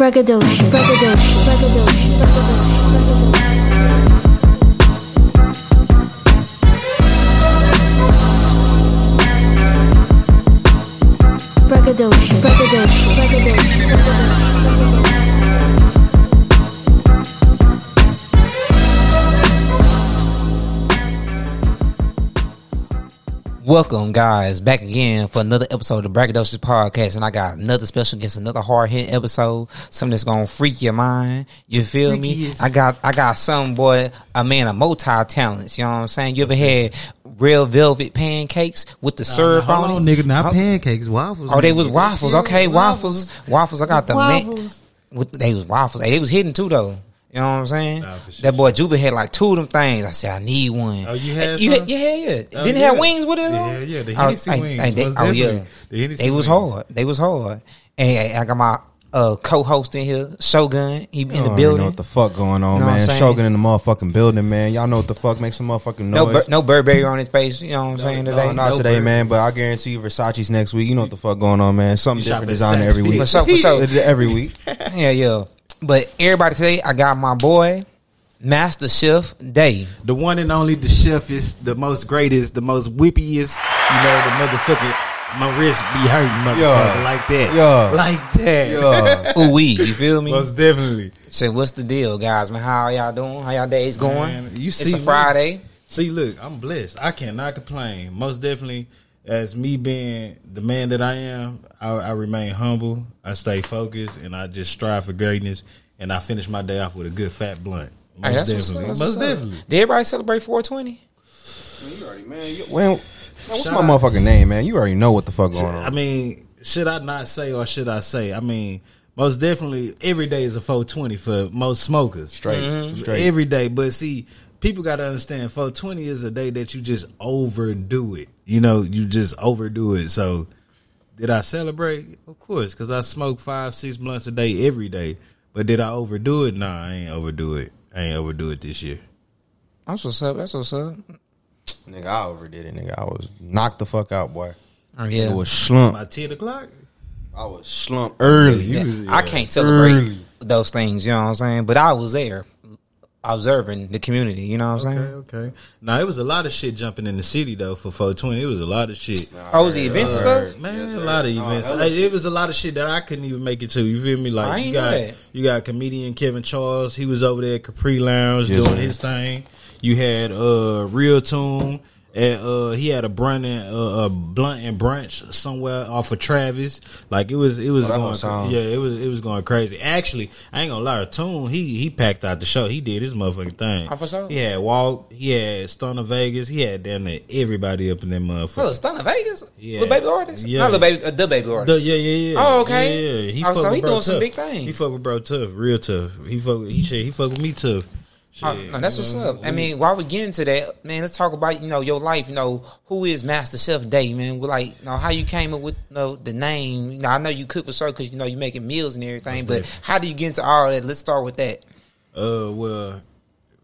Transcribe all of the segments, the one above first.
Braggadocious. Braggadocious. Braggadocious. Braggadocious. Braggadocious. Braggadocious. Welcome, guys, back again for another episode of Braggadocious Podcast, and I got another special guest, another hard hit episode, something that's gonna freak your mind. You feel me? I got, I got some boy, a man of multi talents. You know what I'm saying? You ever had real velvet pancakes with the syrup Hold on on, it? nigga. Not Oh, pancakes, waffles. Oh, they was waffles. Okay, waffles, waffles. I got the man. Waffles. With, they was waffles. Hey, they was hidden too, though. You know what I'm saying? Nah, for sure. That boy Juba had like two of them things. I said, I need one. Oh, you had you some? yeah, yeah, yeah. Oh, Didn't yeah. have wings with it? though? Yeah, yeah, the Oh, Hennessy hey, wings, hey, they- most oh yeah. The Hennessy they was wings. hard. They was hard. And hey, I got my uh, co-host in here, Shogun. He in the building. know what the fuck going on, Know man. saying? Shogun in the motherfucking building, man. Y'all know what the fuck makes some motherfucking no, noise. Bur- no Burberry on his face. You know what I'm saying No, today. not No today, Bur- man. But I guarantee you, Versace's next week. You know what the fuck going on, man. Something You different at designer every week. For sure, for sure. every week. Yeah, yeah. But everybody today, I got my boy, Master Chef Dae. The one and only, the chef is the most greatest, the most whippiest. You know, the motherfucking my wrist be hurting, motherfucker, Yeah. like that, Yeah. like that. Yeah. Ooh wee, you feel me? Most definitely. So what's the deal, guys? Man, how y'all doing? How y'all days going? Man, you it's see a me. Friday. See, look, I'm blessed. I cannot complain. Most definitely, as me being the man that I am, I, I remain humble. I stay focused, and I just strive for greatness. And I finish my day off with a good fat blunt. Most Hey, definitely. Most definitely. Did everybody celebrate 420? You already, man. You, well, man, what's Shout my out. motherfucking name, man? You already know what the fuck going on. I mean, should I not say or should I say? I mean, most definitely, every day is a 420 for most smokers. straight, straight. Every day. But see, people got to understand 420 is a day that you just overdo it. You know, you just overdo it. So, did I celebrate? Of course, because I smoke five, six blunts a day every day. But did I overdo it? Nah, I ain't overdo it. I ain't overdo it this year. That's what's up. That's what's up. nigga, I overdid it, nigga. I was knocked the fuck out, boy. Oh, yeah. It was slump. By 10 o'clock? I was slump early. Yeah, I can't celebrate Early. those things, you know what I'm saying? But I was there observing the community, you know what I'm Okay, saying? okay. Okay. Now, it was a lot of shit jumping in the city, though, for 420. It was a lot of shit. Oh, was the events and stuff? Man, a lot of events. hella Hey, it was a lot of shit that I couldn't even make it to. You feel me? I Like ain't you got that. you got comedian Kevin Charles. He was over there at Capri Lounge Yes, doing sir. his thing. You had uh Real Tune. And, uh, he had a blunt and uh, a blunt and brunch somewhere off of Travis. Like it was, it was Oh, going, don't yeah, it was, it was going crazy. Actually, I ain't gonna lie, Tune he he packed out the show. He did his motherfucking thing. Oh, for sure? He had Walk, he had Stunner Vegas, he had damn near everybody up in that motherfucker. Well, Stunner Vegas? Yeah. Little baby artist? Yeah. Not little baby, uh, the baby The, artist. yeah, yeah, yeah. Oh, okay. Yeah, yeah. He Oh, so he bro doing some big things. He fuck with bro tough, real tough. He fuck. With, he shit. He fuck with me tough. Oh, no, that's what's up. I mean, while we get into that, man, let's talk about you know your life. You know, who is Master Chef Dae, man? Like, you know, how you came up with you know, the name. You know, I know you cook for sure because you know you making meals and everything. But how do you get into all that? Let's start with that. Uh, well,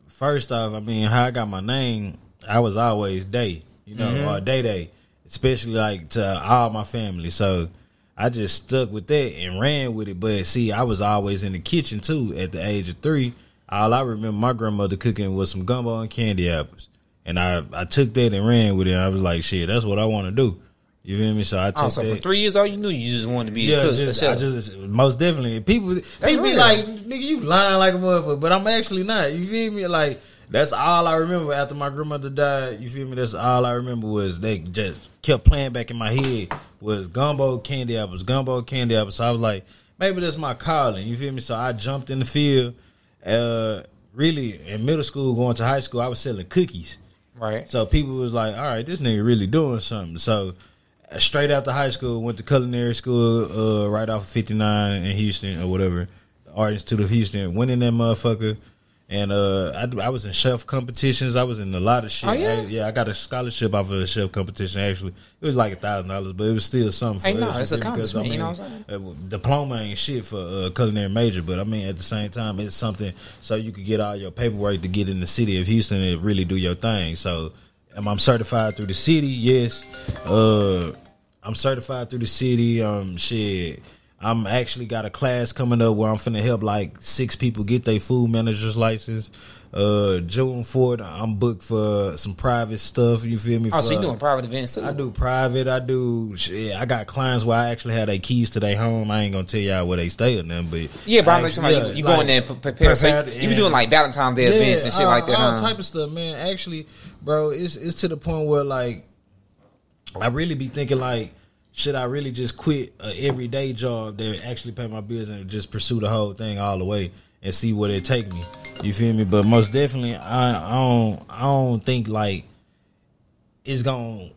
first off, I mean, how I got my name, I was always Dae, you know, Mm-hmm. or Dae Dae, especially like to all my family. So I just stuck with that and ran with it. But see, I was always in the kitchen too at the age of three. All I remember my grandmother cooking was some gumbo and candy apples. And I, I took that and ran with it. I was like, shit, that's what I want to do. You feel me? So I oh, took Oh, so that. from three years old, you knew you just wanted to be Yeah, a cook. just, I just most definitely people people be like, nigga, you lying like a motherfucker, but I'm actually not. You feel me? Like that's all I remember after my grandmother died. You feel me? That's all I remember was they just kept playing back in my head was gumbo candy apples, gumbo candy apples. So I was like, maybe that's my calling. You feel me? So I jumped in the field. Uh, really in middle school, going to high school, I was selling cookies. right. So people was like, all right, this nigga really doing something. So uh, straight after high school, went to culinary school uh, right off of 59 in Houston or whatever, the Art Institute of Houston. Went in that motherfucker. And uh, I, I was in chef competitions. I was in a lot of shit. Oh, yeah? I, yeah, I got a scholarship off of a chef competition. Actually, it was like a thousand dollars, but it was still something. For Hey, no, it's feel me? 'Cause, accomplishment, you know what I'm saying? Uh, diploma ain't shit for a culinary major, but I mean at the same time it's something so you could get all your paperwork to get in the city of Houston and really do your thing. So am I certified through the city? Yes. Uh I'm certified through the city. Um shit. I'm actually got a class coming up where I'm finna help like six people get their food manager's license. Uh, June fourth, I'm booked for some private stuff. You feel me? Oh, so you doing private events too? I do private. I do. Shit, I got clients where I actually have their keys to their home. I ain't gonna tell y'all where they stay or nothing, but Yeah, but I'm I like, talking about you, you yeah, going there and pre- prepare. So you, you be doing like Valentine's Day events and shit all- like that, all huh? type of stuff, man. Actually, bro, it's it's to the point where like I really be thinking like, should I really just quit a everyday job that actually pay my bills and just pursue the whole thing all the way and see where it take me? You feel me? But most definitely, I, I don't I don't think like it's gonna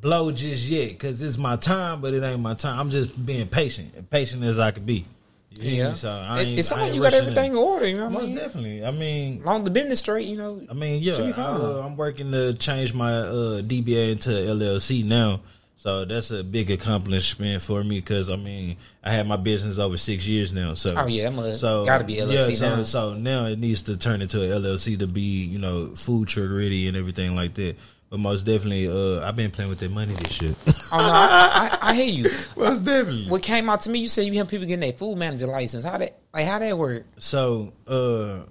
blow just yet because it's my time, but it ain't my time. I'm just being patient, patient as I could be. You feel yeah, me? So I it, ain't- I like you got everything in order. You know what I Most mean? definitely. I mean, Long the business straight, you know. I mean, yeah, I, uh, I'm working to change my uh, DBA into LLC now, so that's a big accomplishment for me because I mean, I had my business over six years now. So, Oh, yeah, that must- so gotta be LLC yeah, so, now. So now it needs to turn into an LLC to be you know food truck ready and everything like that. But most definitely, uh, I've been playing with that money this shit. Oh no, I, I, I hear you. most definitely. What came out to me, you said you have people getting their food manager license. How that like how that work? So, uh,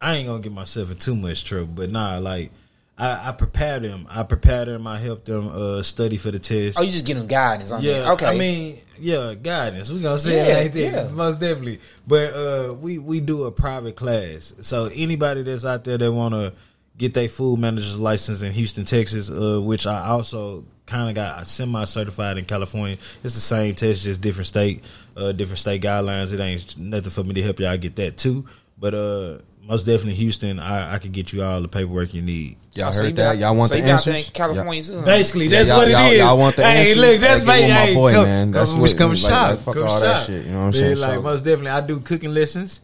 I ain't gonna get myself in too much trouble, but nah, like I, I prepare them. I prepare them. I help them uh, study for the test. Oh, you just get them guidance on Yeah, that. Okay. I mean, yeah, guidance. We gonna say Yeah, it like that, yeah. most definitely. But uh, we we do a private class, so anybody that's out there that wanna get their food manager's license in Houston, Texas, uh, which I also kind of got semi certified in California. It's the same test, just different state, uh, different state guidelines. It ain't nothing for me to help y'all get that too. But uh, most definitely, Houston, I, I can get you all the paperwork you need. Y'all so heard you that? be Y'all want so the you be out there answers? in California too, huh? Basically, Yeah, that's y'all- what it y'all- is. y'all want the hey, answers? look, that's Hey, my give 'em my boy, come, man. That's come, what- come like- shop, like, fuck come all that shit, you know what I'm saying? Yeah, like So- most definitely, I do cooking lessons.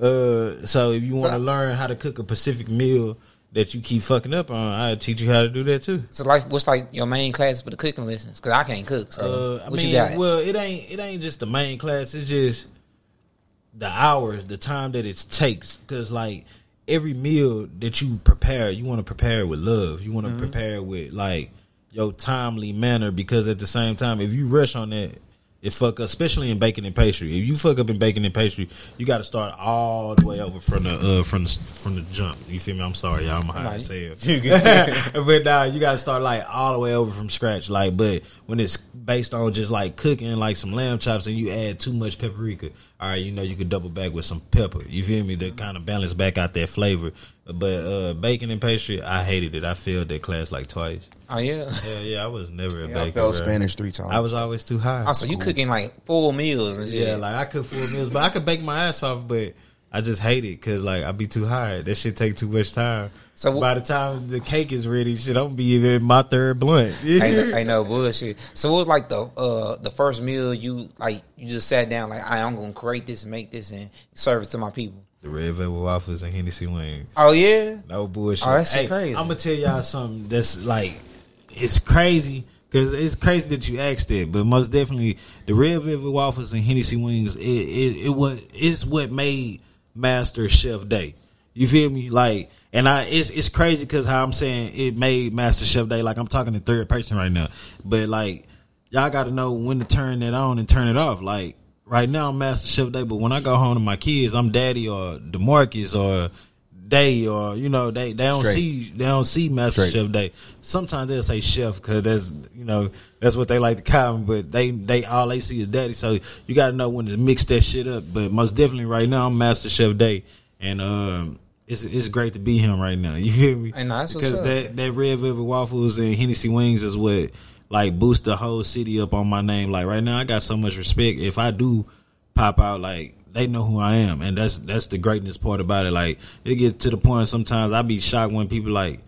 Uh, so if you want to So- learn how to cook a Pacific meal that you keep fucking up on, I teach you how to do that too. So like, what's like your main class for the cooking lessons? Because I can't cook. So Uh, I what mean, you got? well, it ain't it ain't just the main class. It's just the hours, the time that it takes. Because like every meal that you prepare, you want to prepare it with love. You want to mm-hmm. prepare it with like your timely manner. Because at the same time, if you rush on that. It fuck up, especially in baking and pastry. If you fuck up in baking and pastry, you got to start all the way over from the uh, from the from the jump. You feel me? I'm sorry, y'all. I'm high as hell. but nah, you gotta start like all the way over from scratch. Like, but when it's based on just like cooking like some lamb chops and you add too much paprika, all right, you know you could double back with some pepper. You feel me? To kind of balance back out that flavor. But uh baking and pastry, I hated it. I failed that class like twice. Oh yeah. Yeah, yeah, I was never a Yeah, I baker. failed. Spanish three times. I was always too high. So you cooking like full meals and shit. Yeah, like I cook full meals, but I could bake my ass off. But I just hate it because like I be too high. That shit take too much time. So So by the time the cake is ready, shit, I'm be even my third blunt. ain't, ain't no bullshit. So what was like the uh the first meal you like you just sat down like "I- I'm gonna create this and make this and serve it to my people. the red velvet waffles and Hennessy wings. Oh yeah. No bullshit. Oh, that shit hey, crazy. I'm gonna tell y'all something that's like it's crazy because it's crazy that you asked it, but most definitely the red velvet waffles and Hennessy wings. It it it was it's what made Master Chef Dae. You feel me? Like, and I it's it's crazy because how I'm saying it made Master Chef Dae. Like I'm talking in third person right now, but like y'all got to know when to turn that on and turn it off. Like right now, I'm Master Chef Dae, but when I go home to my kids, I'm Daddy or Demarcus or Dae or you know they they don't Straight. see they don't see Master Straight. Chef Dae. Sometimes they'll say Chef because that's you know that's what they like to call him, but they they all they see is Daddy. So you got to know when to mix that shit up. But most definitely right now, I'm Master Chef Dae, and um. It's, it's great to be him right now. You hear me? Hey, nah, that's what's because up. that that red velvet waffles and Hennessy wings is what like boost the whole city up on my name. Like right now, I got so much respect. If I do pop out, like they know who I am, and that's that's the greatness part about it. Like it gets to the point sometimes I be shocked when people like,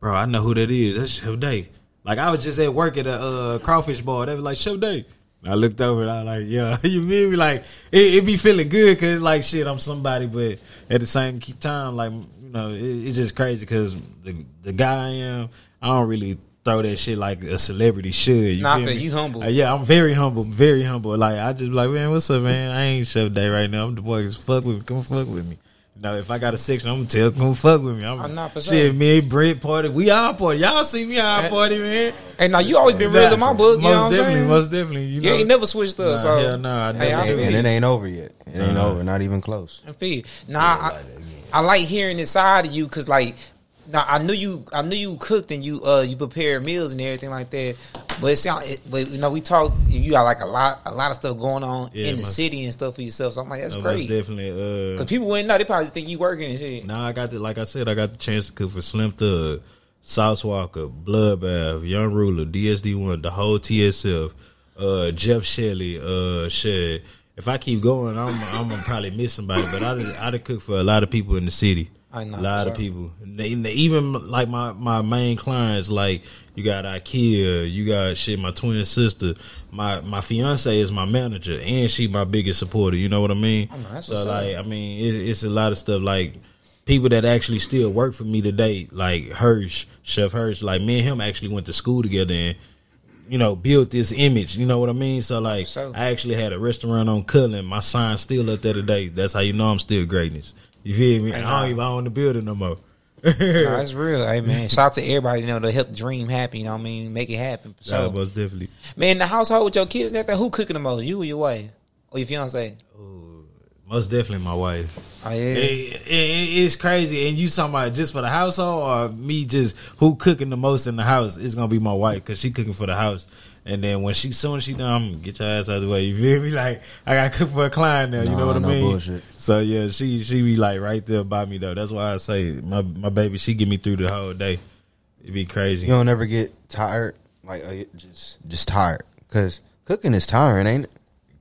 bro, I know who that is. That's Chef Dae. Like I was just at work at a uh, crawfish bar. They was like Chef Dae. And I looked over and I was like, yeah, you feel me? Like it, it be feeling good because like shit, I'm somebody, but at the same time, like you know, it, it's just crazy because the the guy I am, I don't really throw that shit like a celebrity should. You Nah, I feel feel me? you humble. Uh, yeah, I'm very humble, very humble. Like I just be like, man, what's up, man? I ain't Chef Dae right now. I'm the boy. Just fuck with me, come fuck with me. You know, if I got a section, I'm gonna tell come fuck with me. I'm, I'm not for shit, sure. me, and Brent party, we all party. Y'all see me all party, man. Hey, now you always been real in my book. You know what I'm definitely, saying? most definitely. You You ain't never switched up. Nah, so hell no, I Hey, never I did. and it ain't over yet. It ain't Nah. over, not even close. And feel you. Now I, I like hearing this side of you because like now I knew you I knew you cooked and you uh you prepared meals and everything like that. But it sound it, but you know we talked you got like a lot a lot of stuff going on Yeah, in the city and stuff for yourself. So I'm like that's No, great. definitely. Uh, Because people wouldn't know they probably think you working and shit. Now I got the like I said, I got the chance to cook for Slim Thug, Sauce Walka, Bloodbath, Young Ruler, DSD One, the whole TSF, uh, Jeff Shelley, uh, shit. If I keep going, I'm I'm gonna probably miss somebody, but I I cook for a lot of people in the city. I know, a lot of people. They- they- Even like my my main clients, like you got IKEA, you got shit. My twin sister, my my fiance is my manager, and she my biggest supporter. You know what I mean? I know, so like, I mean, it's, it's a lot of stuff like people that actually still work for me today, like Hirsch, Chef Hirsch. Like me and him actually went to school together and you know built this image. You know what I mean? So like, So- I actually had a restaurant on Cullen. My sign's still up there today. That's how you know I'm still greatness. You feel me? Hey, I don't even own the building no more. No, that's real. Hey man, shout out to everybody you know to help the dream happen. You know what I mean? Make it happen. So sure. most definitely. Man, the household with your kids and everything, who cooking the most? You or your wife? Or your fiance? Most definitely my wife. Oh yeah. It, it, it's crazy, and you talking about just for the household, or me just who cooking the most in the house? It's gonna be my wife because she cooking for the house. And then when she soon as she done, I'm gonna get your ass out of the way. You feel me? Like I got to cook for a client now. You Nah, know what I mean? bullshit. So yeah, she she be like right there by me though. That's why I say my my baby. She get me through the whole day. It be crazy. You don't ever get tired, like uh, just just tired, because cooking is tiring, ain't it?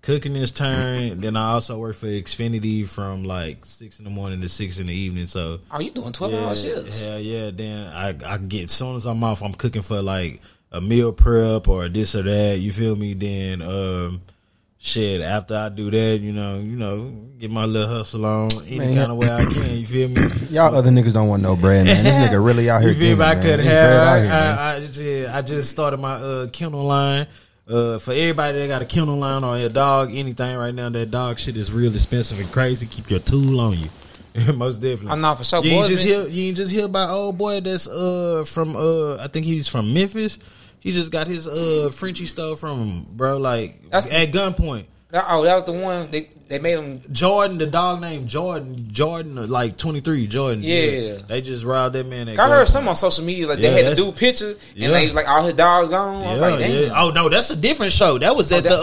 Cooking is turn. then I also work for Xfinity from like six in the morning to six in the evening. So are you doing twelve hour shifts? Hell yeah. Then I I get as soon as I'm off, I'm cooking for like a meal prep or this or that. You feel me? Then um shit, after I do that, you know, you know, get my little hustle on any Man. kind of way I can. You feel me? Y'all other niggas don't want no bread, man. This nigga really out here. You feel me? I man. could have. I, here. I, I, just, I just started my uh, kennel line. Uh, for everybody that got a kennel line or a dog, anything right now, that dog shit is real expensive and crazy. Keep your tool on you. Most definitely. I'm not for sure. You ain't just hear you ain't just hear about old boy that's uh from uh I think he's from Memphis. He just got his uh Frenchie stole from him, bro. Like That's- at gunpoint. Oh, that was the one they they made him. Jordan, the dog named Jordan, Jordan, like twenty three, Jordan. Yeah. they just robbed that man. At I heard some on social media like Yeah, they had to do pictures Yeah. and like like all his dogs gone. Yeah, like, yeah. Oh no, that's a different show. That was at that- the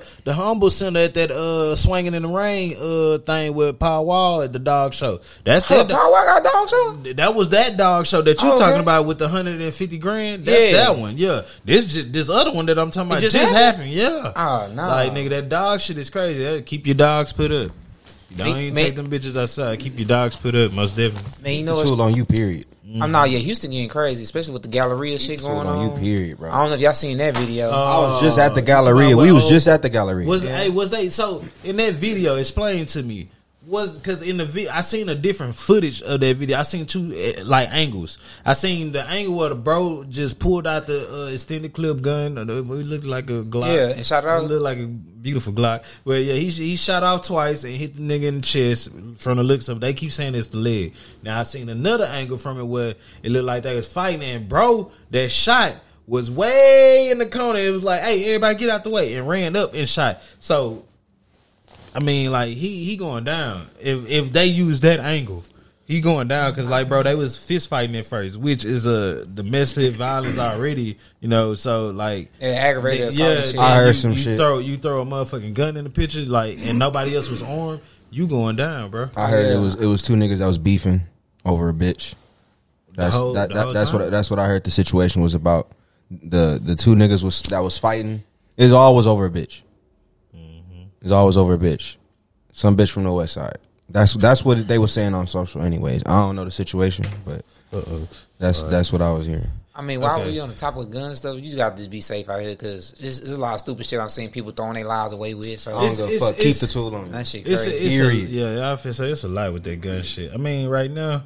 uh the humble center at that uh swinging in the rain uh thing with Paul Wall at the dog show. That's that. Paul Wall got dog show. That was that dog show that you Oh, talking okay. about with the hundred and fifty grand. That's Yeah. that one. Yeah. This this other one that I'm talking about just just, happened? happened? Yeah. Oh, no. Like nigga, that dog shit is crazy. That'll Keep your dogs put up. Don't Me- even me- take them bitches outside. Keep your dogs put up. Most definitely. Man, you know The what's tool on you, period. I'm not. Yeah, Houston getting crazy, especially with the Galleria shit Tool going on on. you, period, bro. I don't know if y'all seen that video. Uh, I was just at the Oh, Galleria. We was just at the Galleria. Was Yeah. hey was they so in that video? Explain to me. Was because in the video I seen a different footage of that video. I seen two eh, like angles. I seen the angle where the bro just pulled out the uh, extended clip gun. uh, It looked like a Glock. Yeah, and shot out. It looked like a beautiful Glock. Well, yeah, he he shot off twice and hit the nigga in the chest from the looks of. They keep saying it's the leg. Now I seen another angle from it where it looked like they was fighting and bro that shot was way in the corner. It was like, hey, everybody get out the way and ran up and shot. So I mean, like he he going down. If if they use that angle, he going down because like bro, they was fist fighting at first, which is a domestic violence already. You know, so like Yeah, aggravated assault yeah, shit. I heard you, some you shit. Throw you throw a motherfucking gun in the picture, like and nobody else was armed. You going down, bro? I heard Yeah. it was it was two niggas that was beefing over a bitch. That's whole- that, that that's time? what that's what I heard the situation was about. The the two niggas was that was fighting. It all was over a bitch. It's always over a bitch. Some bitch from the west side. That's that's what they were saying on social. Anyways, I don't know the situation, but Uh-oh. that's that's what I was hearing. I mean, while Okay. we on the topic of gun stuff, you just got to just be safe out here because there's, there's a lot of stupid shit I'm seeing people throwing their lives away with. So I don't give a fuck. Keep the tool on. that shit It's crazy. a, it's Period. a, yeah, I feel say it's a lot with that gun shit. I mean, right now,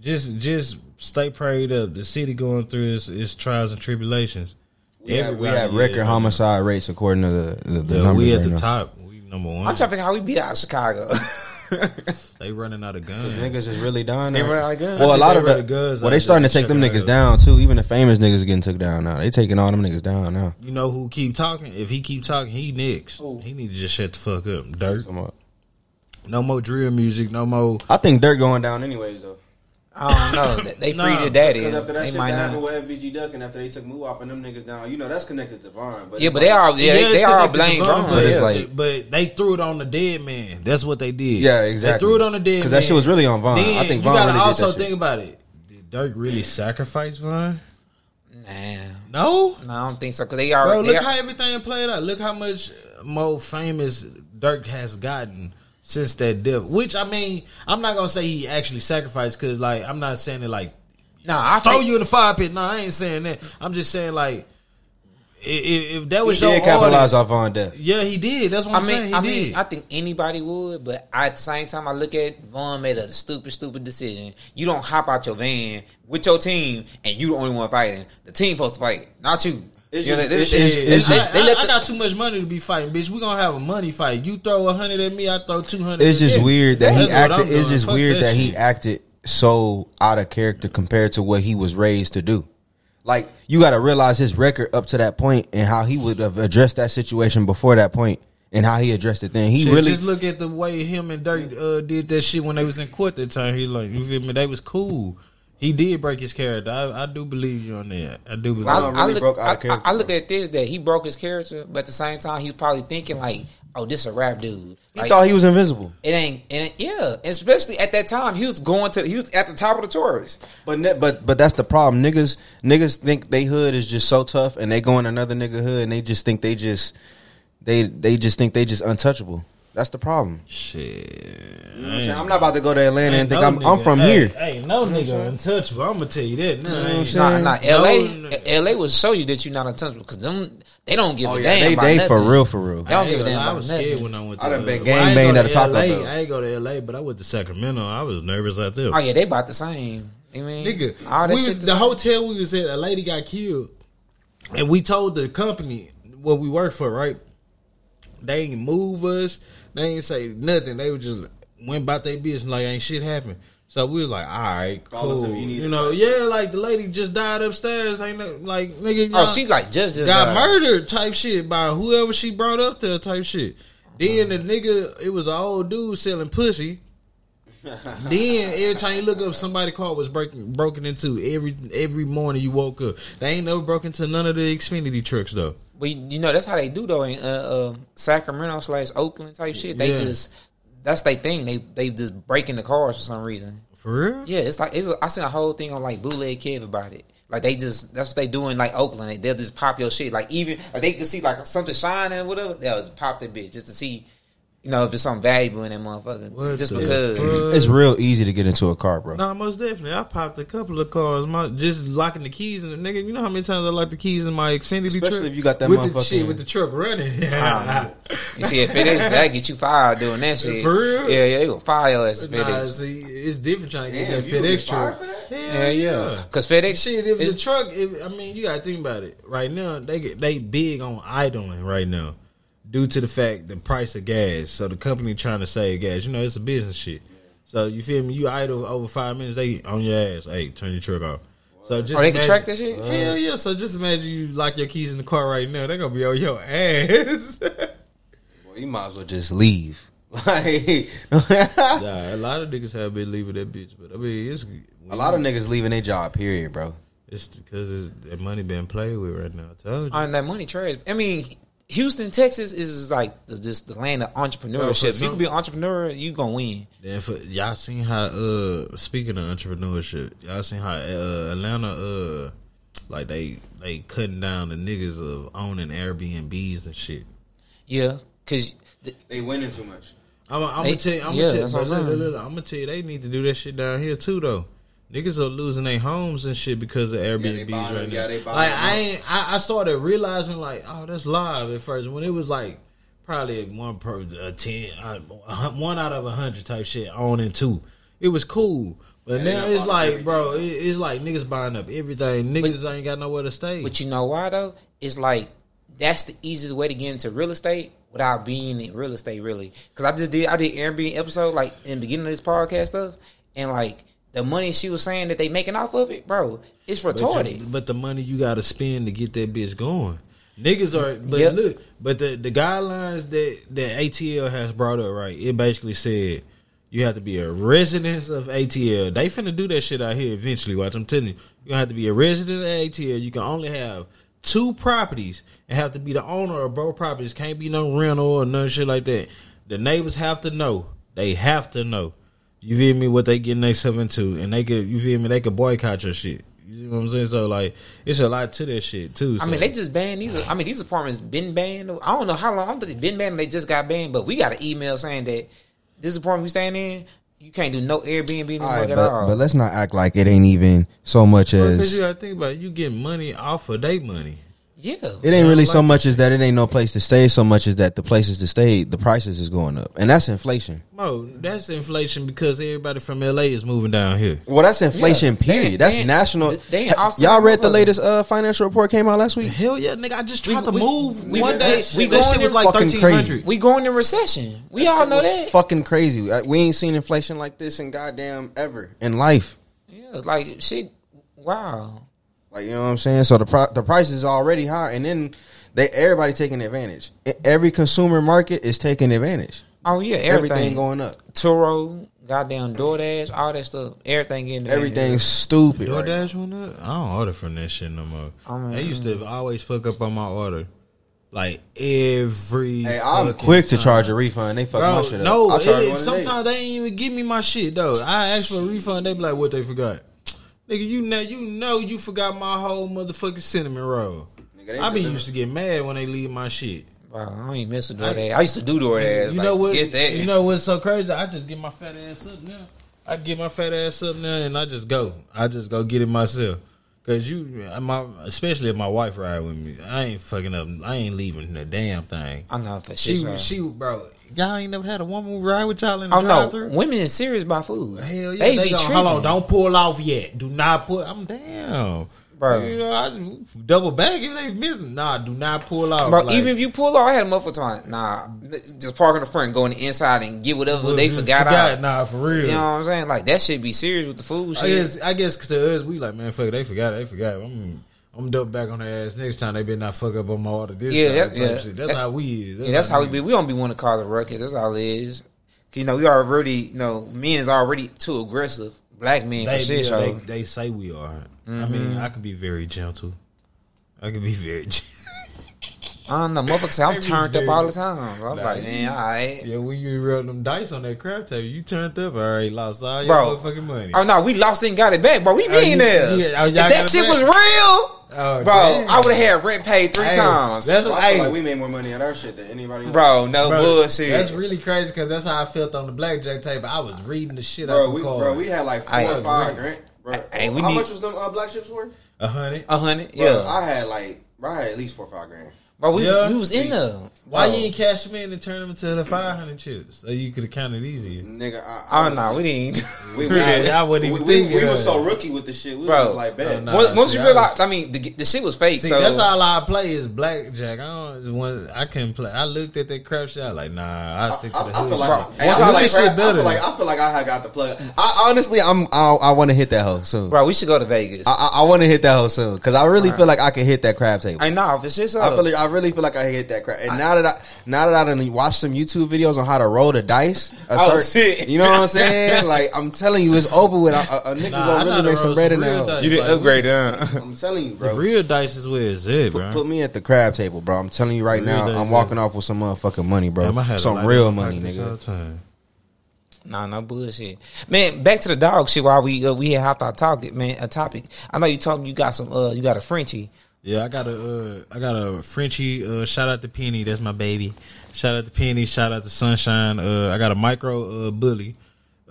just just stay prayed up. The city going through its, its trials and tribulations. We have, we have record yeah. homicide rates according to the the, the Yeah, numbers we at right the now. top. We number one. I'm trying to figure out how we beat out Chicago. They running out of guns. Niggas is really dying. They now. run out of guns. Well, a lot of the the guns well, out they starting to take them niggas down too. Even the famous niggas getting took down now. They taking all them niggas down now. You know who keep talking? If he keep talking, he next. He need to just shut the fuck up. Dirt. No more drill music. No more. I think Durk going down anyways though. I don't know. They- They Nah, freed his daddy. Because after that They shit might that not. happened with FBG Duck and after they took Muwap and them niggas down, you know that's connected to Von. But Yeah, it's but they like- all yeah, they, they all blame Von, Von. but yeah. like- but they threw it on the dead man. That's what they did. Yeah, exactly. They threw it on the dead man because that shit was really on Von. Then I think you Von gotta really also think about it. Did Durk really sacrifice Von? Nah, No. no, I don't think so. Cause they Bro, already. look they, how everything played out. Look how much more famous Durk has gotten since that death. Which I mean, I'm not gonna say he actually sacrificed because, like, I'm not saying it like nah, I throw think, you in the fire pit. Nah, I ain't saying that. I'm just saying like, i- i- if that he was your did capitalize off Von death. yeah, he did. That's what I I'm saying. mean, He I did. mean, I think anybody would, but at the same time, I look at Von made a stupid, stupid decision. You don't hop out your van with your team, and you the only one fighting. The team supposed to fight, not you. It's just- it's- it's- I, I got too much money to be fighting, bitch. We gonna have a money fight. You throw a hundred at me, I throw two hundred. It's just weird that he acted. It's just weird that, he acted so out of character compared to what he was raised to do. Like you got to realize his record up to that point and how he would have addressed that situation before that point and how he addressed it. Then he Shit, really just look at the way him and Durk uh, did that shit when they was in court that time. He like, you feel me? They was cool. He did break his character. I, I do believe you on that. I do believe. I, I really look, broke out I- I- character, I look at this that he broke his character, but at the same time, he was probably thinking like, "Oh, this a rap dude." he Like, thought he was invisible. it ain't, it ain't, yeah. Especially at that time, he was going to, he was at the top of the tours. But ne- but but that's the problem. Niggas niggas think they hood is just so tough, and they go in another nigga hood, and they just think they just they they just think they just untouchable. That's the problem. shit. You know what I'm, saying? I'm not about to go to Atlanta and think no I'm, I'm from hey, here. Hey, no nigga untouchable. I'm gonna tell you that. No, what I'm ain't- saying? Nah, nah, No, LA, no. LA will show you that you're not untouchable because them, they don't give Oh a yeah, damn they about they nothing. for real for real. They don't give a damn gonna I about was scared when I went. To, I done been gang well, I ain't banged at a to Taco Bell. I ain't go to L.A., but I went to Sacramento. I was nervous out there. Oh yeah, they about the same. I mean, Nigga, all that we shit. was, the the same. hotel we was at, a lady got killed, and we told the company what we work for. Right? They ain't move us. They ain't say nothing. They were just went about their business like ain't shit happened. So we was like, all right, cool. you You us. know, yeah, like the lady just died upstairs. Ain't no, like nigga. Oh, y'all- she like just just got died. murdered type shit by whoever she brought up there type shit. Then the nigga, it was an old dude selling pussy. then every time you look up, somebody car was breaking broken into every every morning you woke up. They ain't never broken into none of the Xfinity trucks though. But you know that's how they do though in uh, uh, Sacramento slash Oakland type shit. They Yeah. just that's their thing. They they just breaking the cars for some reason. For real? Yeah, it's like it's, I seen a whole thing on like bootleg Kev about it. Like they just that's what they do in like Oakland. They, they'll just pop your shit. Like even like they can see like something shining or whatever. They'll just pop that bitch just to see, you know, if it's something valuable in that motherfucker. What just because. fuck? It's real easy to get into a car, bro. No, most definitely. I popped a couple of cars. My just locking the keys in the nigga. You know how many times I locked the keys in my Xfinity Especially truck? if you got that with the shit with the truck running. You see, if FedEx that get you fired doing that shit. For real? Yeah, yeah, they gonna fire your ass. at Nah, FedEx. see, it's different trying to Damn, get you that gonna FedEx get fired truck. for that? Hell Yeah, yeah. Cause FedEx Shit, if the truck, if, I mean, you gotta think about it. Right now, they get they big on idling right now, due to the fact the price of gas. So the company trying to save gas. You know, it's a business shit. So you feel me? You idle over five minutes, they on your ass. Hey, turn your truck off. So just Oh, they can imagine- track that shit? Hell yeah! So just imagine you lock your keys in the car right now. They're gonna be on your ass. Well, you might as well just leave. Like, nah, a lot of niggas have been leaving that bitch, but I mean, it's a lot of niggas leaving their job. Period, bro. It's because it's, that money being played with right now. I told you. on that money trash. I mean, Houston, Texas is like the, just the land of Bro, entrepreneurship. for If you can be an entrepreneur, you gonna win. Then for y'all seen how uh speaking of entrepreneurship, y'all seen how uh Atlanta uh like they they cutting down the niggas of owning Airbnbs and shit. Yeah, cause the, They winning too much. I'm, I'm They- gonna tell you, I'm yeah, gonna tell, that's what I'm but look, saying. look, look, I'm gonna tell you, they need to do that shit down here too, though. Niggas are losing their homes and shit because of Airbnbs buying right them, now. yeah, they buying like I ain't, I, I started realizing like, oh, that's live at first when it was like probably one per a ten, uh, one out of a hundred type shit owning two. It was cool, but they now it's like, bro, it, it's like niggas buying up everything. Niggas ain't got nowhere to stay. but you know why though? It's like that's the easiest way to get into real estate without being in real estate, really. Because I just did I did Airbnb episode like in the beginning of this podcast stuff, and like the money she was saying that they making off of it, bro, it's But, retarded. you- but the money you got to spend to get that bitch going. Niggas are, but Yep. look, but the the guidelines that that ATL has brought up, right? It basically said you have to be a resident of ATL. They finna do that shit out here eventually. Watch, I'm telling you, you have to be a resident of ATL. You can only have two properties and have to be the owner of both properties. Can't be no rental or none shit like that. The neighbors have to know. They have to know. You feel me? What they getting themselves into, and they could. You feel me? They could boycott your shit. You see what I'm saying? So like, it's a lot to that shit too. I mean, they just banned these. I mean, these apartments been banned. I don't know how long. I don't think they been banned. They just got banned. But we got an email saying that this apartment we staying in, you can't do no Airbnb anymore All right, at but, all. but let's not act like it ain't even so much Because as you gotta think about it, you get money off of their money. Yeah, it ain't really so much as that it ain't no place to stay. So much as that the places to stay, the prices is going up, and that's inflation. Bro, that's inflation because everybody from LA is moving down here. Well, that's inflation. Yeah, they- period. that's they- national. they ain't Austin Y'all read the latest uh, financial report came out last week. Hell yeah, nigga! I just tried We- to we- move we- one day. we We that going shit was like fucking thirteen crazy. hundred. we going in recession. We all know was that. Fucking crazy. Uh, We ain't seen inflation like this in goddamn ever in life. Yeah, like shit. Wow. Like you know what I'm saying. So the pri- the price is already high, and then they everybody taking advantage. Every consumer market is taking advantage. Oh yeah, Everything, everything, going up. Turo, goddamn DoorDash, all that stuff. Everything getting Everything's stupid. right now. DoorDash went up. I don't order from that shit no more. I mean- I used to mm. always fuck up on my order, like every. Hey, I'm fucking quick to charge a refund. They fuck my shit up. no, I'll it- charge it- one today. sometimes they ain't even give me my shit though. I ask for a refund, they be like, "What they forgot?" Nigga, you know, you know, you forgot my whole motherfucking cinnamon roll. Nigga, I be deliver- used to get mad when they leave my shit. Bro, I don't even mess with DoorDash. I used to do DoorDash. You like, know what? Get that. You know what's so crazy? I just get my fat ass up now. I get my fat ass up now, and I just go. I just go get it myself. Cause you, uh, my especially if my wife ride with me, I ain't fucking up. I ain't leaving the damn thing. I know for She, sure. she, bro, y'all ain't never had a woman ride with y'all in the Oh drive no, women is serious about food. Hell yeah, they, they, be go, tripping. hold on, don't pull off yet. Do not pull. I'm down, Bro. You know, I double back if they missing. Nah, do not pull off, Bro, Like, even if you pull off, I had a motherfucker time. Nah, just park in the front, go on the inside, and get whatever they forgot, out. Nah, for real. You know what I'm saying? Like that shit be serious with the food I shit. guess I guess to us we like man fuck they forgot they forgot. I'm I'm double back on their ass next time they better not fuck up on my order this Yeah, that- yeah. shit. That's That- how we is. Yeah, that's how we be. We don't be want to cause a ruckus. That's all it is. You know, we already, you know, men is already too aggressive. Black men They, shit yeah, they, they say we are. I Mm-hmm. mean, I can be very gentle. I can be very. Gentle. I don't know, motherfuckers I'm turned up all the time. I'm Nah, like, man, all right. yeah, when you roll them dice on that crap table, you turned up. All right, lost all your Bro. motherfucking money. Oh no, we lost and got it back, bro. We Oh, you- yeah, oh, if that shit back? was real, Oh, bro, damn. I would have had rent paid three Hey, times. That's what I feel hey, like we made more money on our shit than anybody else. bro, no bro, bullshit. That's really crazy because that's how I felt on the blackjack table. I was reading the shit out bro, the we, bro, we had like four I or five agree. grand. Bro, Hey, we how need- much was them uh, black chips worth? a hundred. a hundred, yeah. I had like, bro, I had at least four or five grand. Bro, we, Yeah. we was in there. Why Bro. you ain't cash them in and turn them into the five hundred chips so you could have counted easier? Nigga, I, Oh no, we didn't. We, Yeah, I wouldn't even we, think we, we of was so rookie with the shit. We Bro. was like, bad. Oh, nah. once once see, you I realize, was- I mean, the, the shit was fake. See, so that's all I play is blackjack. I don't want. I couldn't play. I looked at that crap shit. I like, nah. I stick to I, the I hood. feel like, Bro, I, I, I feel like like, shit I, feel like I feel like I had got the plug. I honestly, I'm I, I want to hit that hoe soon. bro, we should go to Vegas. I, I, I, I want to hit that hoe soon because I really feel like I can hit that crab table. I know for shit. So. I feel like, I really feel like I hit that crab. And now that I now that I done watched some YouTube videos on how to roll the dice, a Oh, certain- shit. you know what I'm saying? like I'm telling you, it's over with. A, a, a nigga Nah, gonna really make some roll bread some in real that. hoe. dice. you didn't like, upgrade, huh? I'm telling you, The bro. real dice is where it's at, bro. Put me at the crab table, bro. I'm telling you right now, I'm walking off with some motherfucking money, bro. Damn, I had a some real money, nigga. Nah, no bullshit, man. Back to the dog shit. While we uh, we had hopped our topic, man. A topic. I know you talking. You got some. Uh, you got a Frenchie. Yeah, I got a uh, I got a Frenchie. Uh, shout out to Penny, that's my baby. Shout out to Penny. Shout out to Sunshine. Uh, I got a micro uh, bully,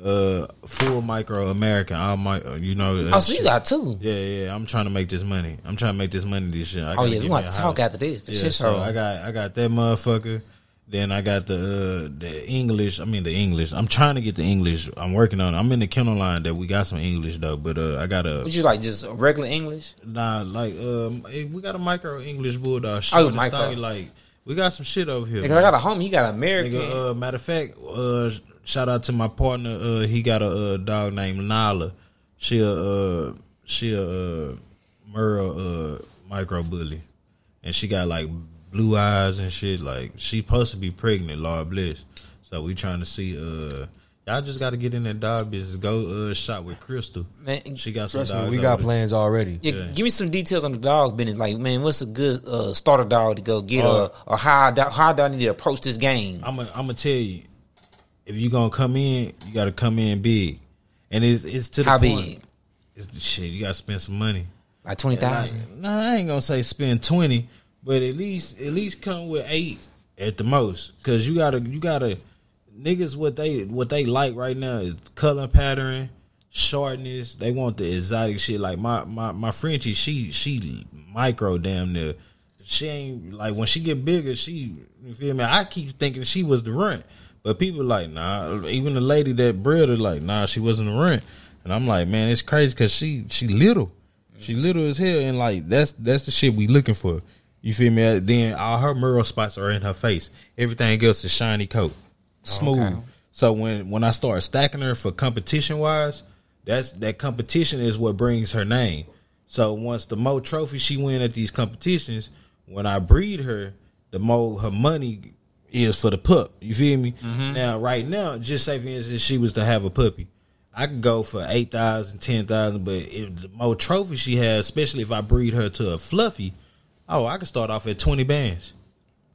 uh, full micro American. All my, uh, you know. Oh, so you got two. Yeah, yeah. I'm trying to make this money. I'm trying to make this money this year. I Oh yeah, we want to talk after this. Yeah, so. I got I got that motherfucker, Then I got the uh, the English. I mean the English. I'm trying to get the English. I'm working on. it. I'm in the kennel line that we got some English though, but uh, I got a Would you like just regular English? nah like um we got a micro English bulldog. Oh, short micro. stocky, Like we got some shit over here. Because I got a homie, he got American. Nigga, uh, matter of fact, uh, shout out to my partner. Uh, he got a, uh dog named Nala. She a uh, she a uh, Merle uh, micro bully, and she got like blue eyes and shit. Like she supposed to be pregnant, Lord bless. So we trying to see. Uh, y'all just got to get in that dog business. Go uh, shop with Crystal. Man, She got some Trust me, we got over there. plans already. Yeah, Yeah. give me some details on the dog business. Like, man, what's a good uh, starter dog to go get, Uh, or, or how do, how do I need to approach this game? I'm gonna I'm gonna tell you, if you gonna come in, you got to come in big, and it's it's to the How point. big? It's, shit, you got to spend some money. Like twenty thousand. Nah, I ain't gonna say spend twenty, but at least at least come with eight at the most. Cause you gotta you gotta niggas what they what they like right now is color pattern, shortness. They want the exotic shit. Like my my my Frenchie, she she micro damn near. She ain't like when she get bigger. She you feel me? I keep thinking she was the rent, but people like nah. Even the lady that bred her like nah, she wasn't the rent. And I'm like, man, it's crazy because she she little. She little as hell, and like that's that's the shit we looking for. You feel me? Then all her mural spots are in her face. Everything else is shiny coat, oh, smooth. Okay. So when when I start stacking her for competition wise, that's that competition is what brings her name. So once the more trophies she win at these competitions, when I breed her, the more her money is for the pup. You feel me? Mm-hmm. Now right now, just say for instance she was to have a puppy. I could go for eight thousand, ten thousand, but if the more trophies she has, especially if I breed her to a fluffy, oh, I could start off at twenty bands.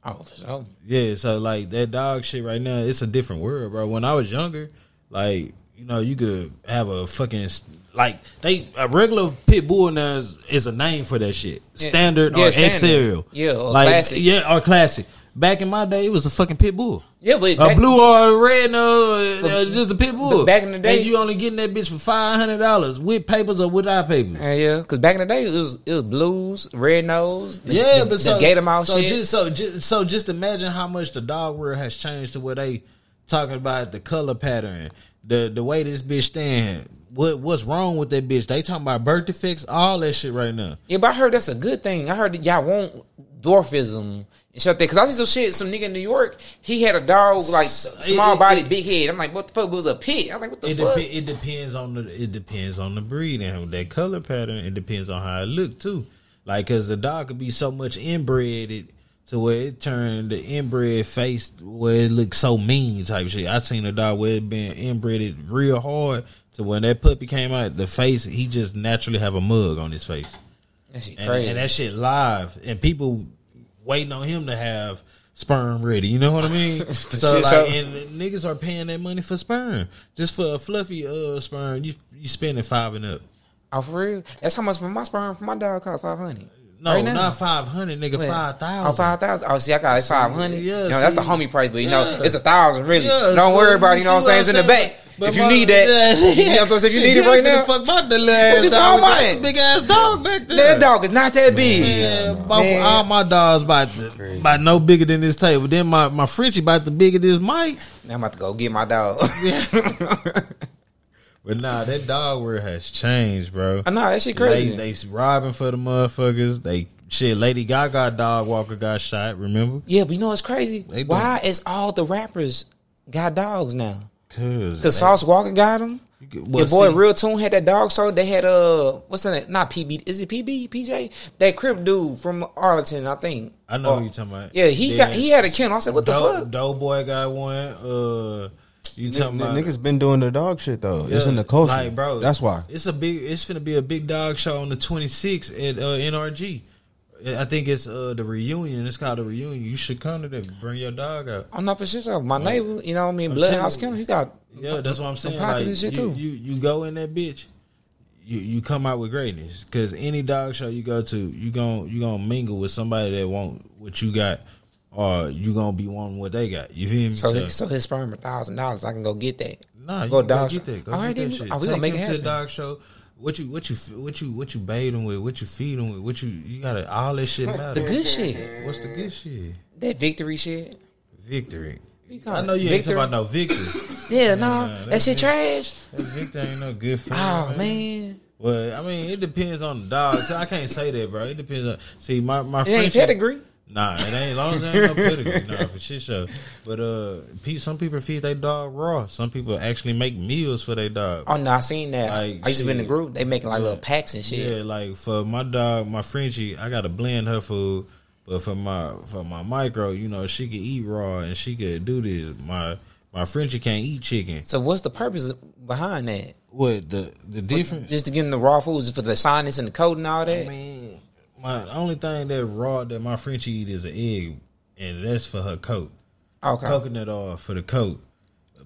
Oh, for sure. Yeah, so like that dog shit right now, it's a different world, bro. When I was younger, like you know, you could have a fucking like they a regular pit bull now is, is a name for that shit. Standard Yeah, or standard. XL, Yeah, or like classic. yeah, or classic. Back in my day, it was a fucking pit bull. Yeah, but A blue or a red, no, uh, just a pit bull. back in the day- and you only getting that bitch for five hundred dollars with papers or without papers. Yeah, yeah. Because back in the day, it was it was blues, red nose. The, Yeah, the, but so the gator mouth so shit. just so just, so just imagine how much the dog world has changed to where they talking about the color pattern, the the way this bitch stand. What what's wrong with that bitch? They talking about birth defects, all that shit right now. yeah, but I heard that's a good thing. I heard that y'all want dwarfism and shit. Because I see some shit. Some nigga in New York, he had a dog like small it- body, it- big head. I'm like, what the fuck was a pit? I'm like, what the It, fuck? dep- it depends on the it depends on the breed and that color pattern. It depends on how it look too. Like, cause the dog could be so much inbred to where it turned the inbred face where it looked so mean type shit. I seen a dog where it been inbred real hard to when that puppy came out, the face he just naturally have a mug on his face, that shit and, crazy. and that shit live, and people waiting on him to have sperm ready. You know what I mean? so like, so- and niggas are paying that money for sperm. Just for a fluffy uh sperm, you you spending five and up. oh, for real? That's how much for my sperm for my dog cost five hundred. No, Right not five hundred, nigga. Wait. Five Oh, thousand. five thousand. Oh, see, I got like five hundred. yeah, you know, that's the homie price, but you know, it's a thousand really. Yeah, Don't worry about it. You know what I'm saying? It's in the back. If you need that, you know what I'm saying? If you need it right now, fuck my little ass. you talking That's about? a Big ass dog back there. that dog is not that big. Yeah, both Man. all my dogs about about no bigger than this table. Then my my Frenchie about the bigger than this mic. Now I'm about to go get my dog. But nah, that dog world has changed, bro. I know that shit crazy. They, they robbing for the motherfuckers. They shit. Lady Gaga dog walker got shot. Remember? yeah, but you know what's crazy? Why is all the rappers got dogs now? Cause, Cause Sauce Walka got him. Well, Your boy see- Real Tune had that dog show. They had uh, what's that? Not PB. Is it PB? PJ? That Crip dude from Arlington, I think. I know who you talking about. Yeah, he got he had a kennel. I said, what the Doe, fuck? Doughboy got one. Uh, you N- talking about niggas been doing the dog shit though. It's in the culture, like, bro. That's why. it's a big. It's gonna be a big dog show on the 26th at uh, NRG. I think it's uh, the reunion. It's called the reunion. You should come to that. Bring your dog out. I'm not for shit. though. My neighbor, you know what I mean? Bloodhouse Kennel, he got Yeah, that's what I'm saying. pockets Like, and shit you, too. you you go in that bitch. You you come out with greatness because any dog show you go to, you gon' you gonna mingle with somebody that want what you got, or you gonna be wanting what they got. You feel me? so, his, so his sperm a thousand dollars. I can go get that. Nah, you Go go dog get show. that. Go All get right, that shit. Oh, we Take gonna make it to the dog show. What you what you what you what you bait him with? What you feed him with? What you you gotta all that shit matter. The good shit, What's the good shit? that victory shit. Victory. I know you ain't Victor? talking about no victory. Yeah, no, Nah, that shit trash. That Victor ain't no good for Oh man, Well, I mean, it depends on the dog. I can't say that, bro. It depends on. See, my my ain't Frenchie- pedigree. Nah, it ain't. As long as it ain't no pedigree, nah, for shit show. But uh, pe- some people feed their dog raw. Some people actually make meals for their dog. Oh no, I seen that. Like, I used to be in the group. They making like Yeah. little packs and shit. Yeah, like for my dog, my Frenchie, I gotta blend her food. But for my for my micro, you know, she could eat raw and she could do this. My my Frenchie can't eat chicken. So what's the purpose behind that? What the the difference? Just to get them the raw foods for the sinus and the coat and all that. I mean, my only thing that raw that my Frenchie eat is an egg, and that's for her coat. okay. Coconut oil for the coat.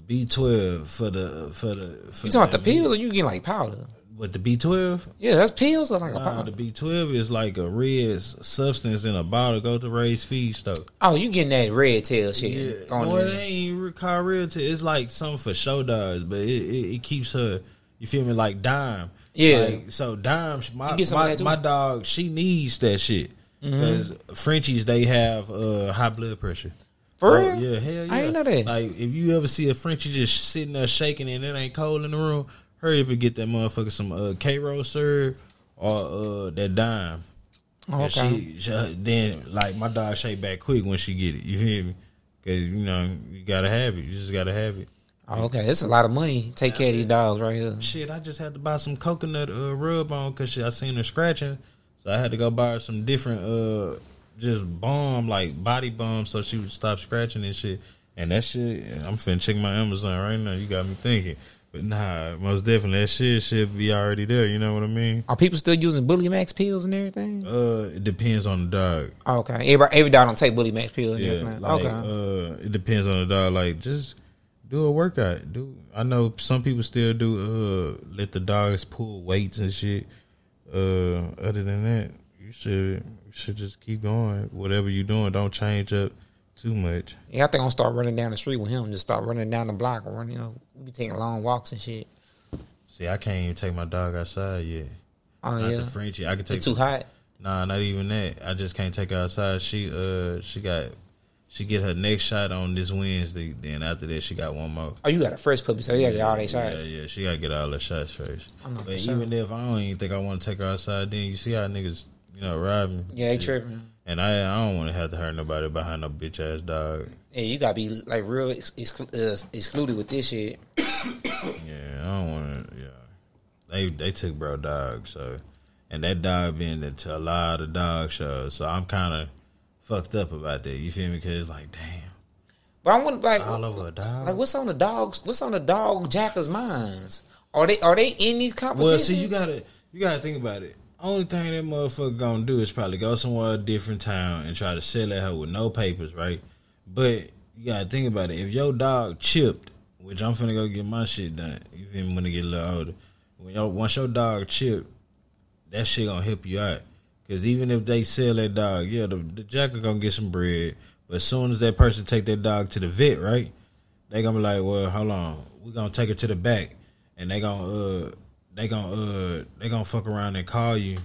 B twelve for the for the. For You talking about the pills or you getting like powder? With the B twelve, Yeah, that's pills or like a powder. the B twelve is like a red substance in a bottle. Go to raised feed stuff. oh, you getting that Red Cell shit? Yeah, it ain't called real. T- it's like something for show dogs, but it, it, it keeps her. You feel me? Like dime. Yeah. Like, so dime. My You get some of my, my dog, she needs that shit because Frenchies they have uh, high blood pressure. For Oh, real? Yeah, hell yeah. I ain't know that. Like if you ever see a Frenchie just sitting there shaking and it ain't cold in the room, hurry up and get that motherfucker some uh, Karo syrup or uh, that dime. Oh, And okay. She, she then like my dog shake back quick when she get it. You hear me? Cause you know you gotta have it. You just gotta have it. Oh, okay, it's a lot of money. Take care of these dogs right here. Shit, I just had to buy some coconut uh, rub on because I seen her scratching, so I had to go buy her some different uh just balm like body balm so she would stop scratching and shit. And that shit, I'm finna check my Amazon right now. You got me thinking, but nah, most definitely that shit should be already there. You know what I mean? Are people still using Bully Max pills and everything? Uh, it depends on the dog. Okay, every, every dog don't take Bully Max pills. Yeah, like okay, uh, it depends on the dog. Like just do a workout. Do I know some people still do uh let the dogs pull weights and shit. Uh, other than that, you should you should just keep going. Whatever you're doing, don't change up too much. yeah, I think I'm gonna start running down the street with him. Just start running down the block or running. You know, we be taking long walks and shit. See, I can't even take my dog outside yet. Oh Not yeah, the Frenchie. I can take it's too hot. Nah, not even that. I just can't take her outside. She uh she got she get her next shot on this Wednesday. Then after that, she got one more. Oh, you got a fresh puppy, so you gotta get all Yeah, shots. yeah, yeah, she gotta get all the shots first. But sure. even if I don't even think I want to take her outside, then you see how niggas, you know, rob me. Yeah, they tripping. And I, I don't want to have to hurt nobody behind no bitch ass dog. Yeah, you gotta be like real ex- exclu- uh, excluded with this shit. Yeah, I don't want to. Yeah, they they took bro dog, so and that dog been into a lot of dog shows, so I'm kind of fucked up about that. You feel me? Because it's like, damn, But I want like, all over a dog. like what's on the dogs? What's on the dog jackers' minds? Are they are they in these competitions? Well, see, you gotta you gotta think about it. Only thing that motherfucker gonna do is probably go somewhere a different town and try to sell at her with no papers, right? But you gotta think about it. If your dog chipped, which I'm finna go get my shit done, you feel me? When I get a little older, when your once your dog chipped, that shit gonna help you out. Cause even if they sell that dog, yeah, the, the jacker gonna get some bread. But as soon as that person take that dog to the vet, right? They gonna be like, well, hold on, we gonna take her to the back, and they gonna uh, they gonna uh, they gonna fuck around and call you.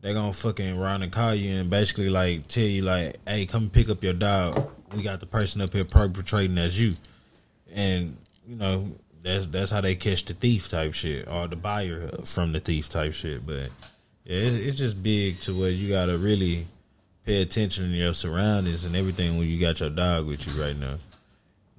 They gonna fucking around and call you and basically like tell you like, hey, come pick up your dog. We got the person up here perpetrating as you, and you know that's that's how they catch the thief type shit or the buyer from the thief type shit. But yeah, it's, it's just big to where you gotta really pay attention to your surroundings and everything when you got your dog with you right now.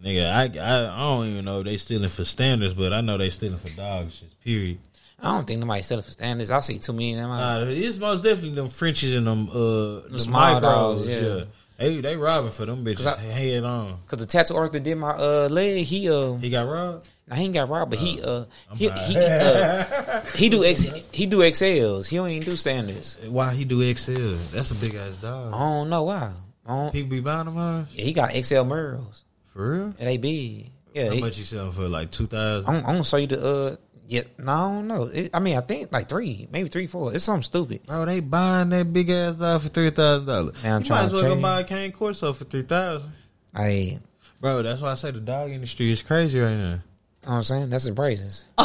Nigga, I, I I don't even know if they stealing for standards, but I know they stealing for dogs. Just period. I don't think nobody's selling for standards. I see too many of them. Uh, it's most definitely them Frenchies and them uh them micros. yeah. yeah. they they robbing for them bitches I- head on. Cause the tattoo artist that did my uh leg, he uh, He got robbed. Now he ain't got robbed, but he uh, he he uh, he do X he do XLs. He don't even do standards. Why he do XL? That's a big ass dog. I don't know why. I don't, People be buying them huh? yeah, he got XL Merles for real. and they big. Yeah, How he, much you selling for? Like two thousand. I'm, I'm gonna show you the uh. Yeah, no, I don't know. It, I mean, I think like three, maybe three, four. It's something stupid. Bro, they buying that big ass dog for three thousand dollars. You trying might as to well go buy a cane corso for three thousand. I, Bro, that's why I say the dog industry is crazy right now. Know what I'm saying? That's the braces.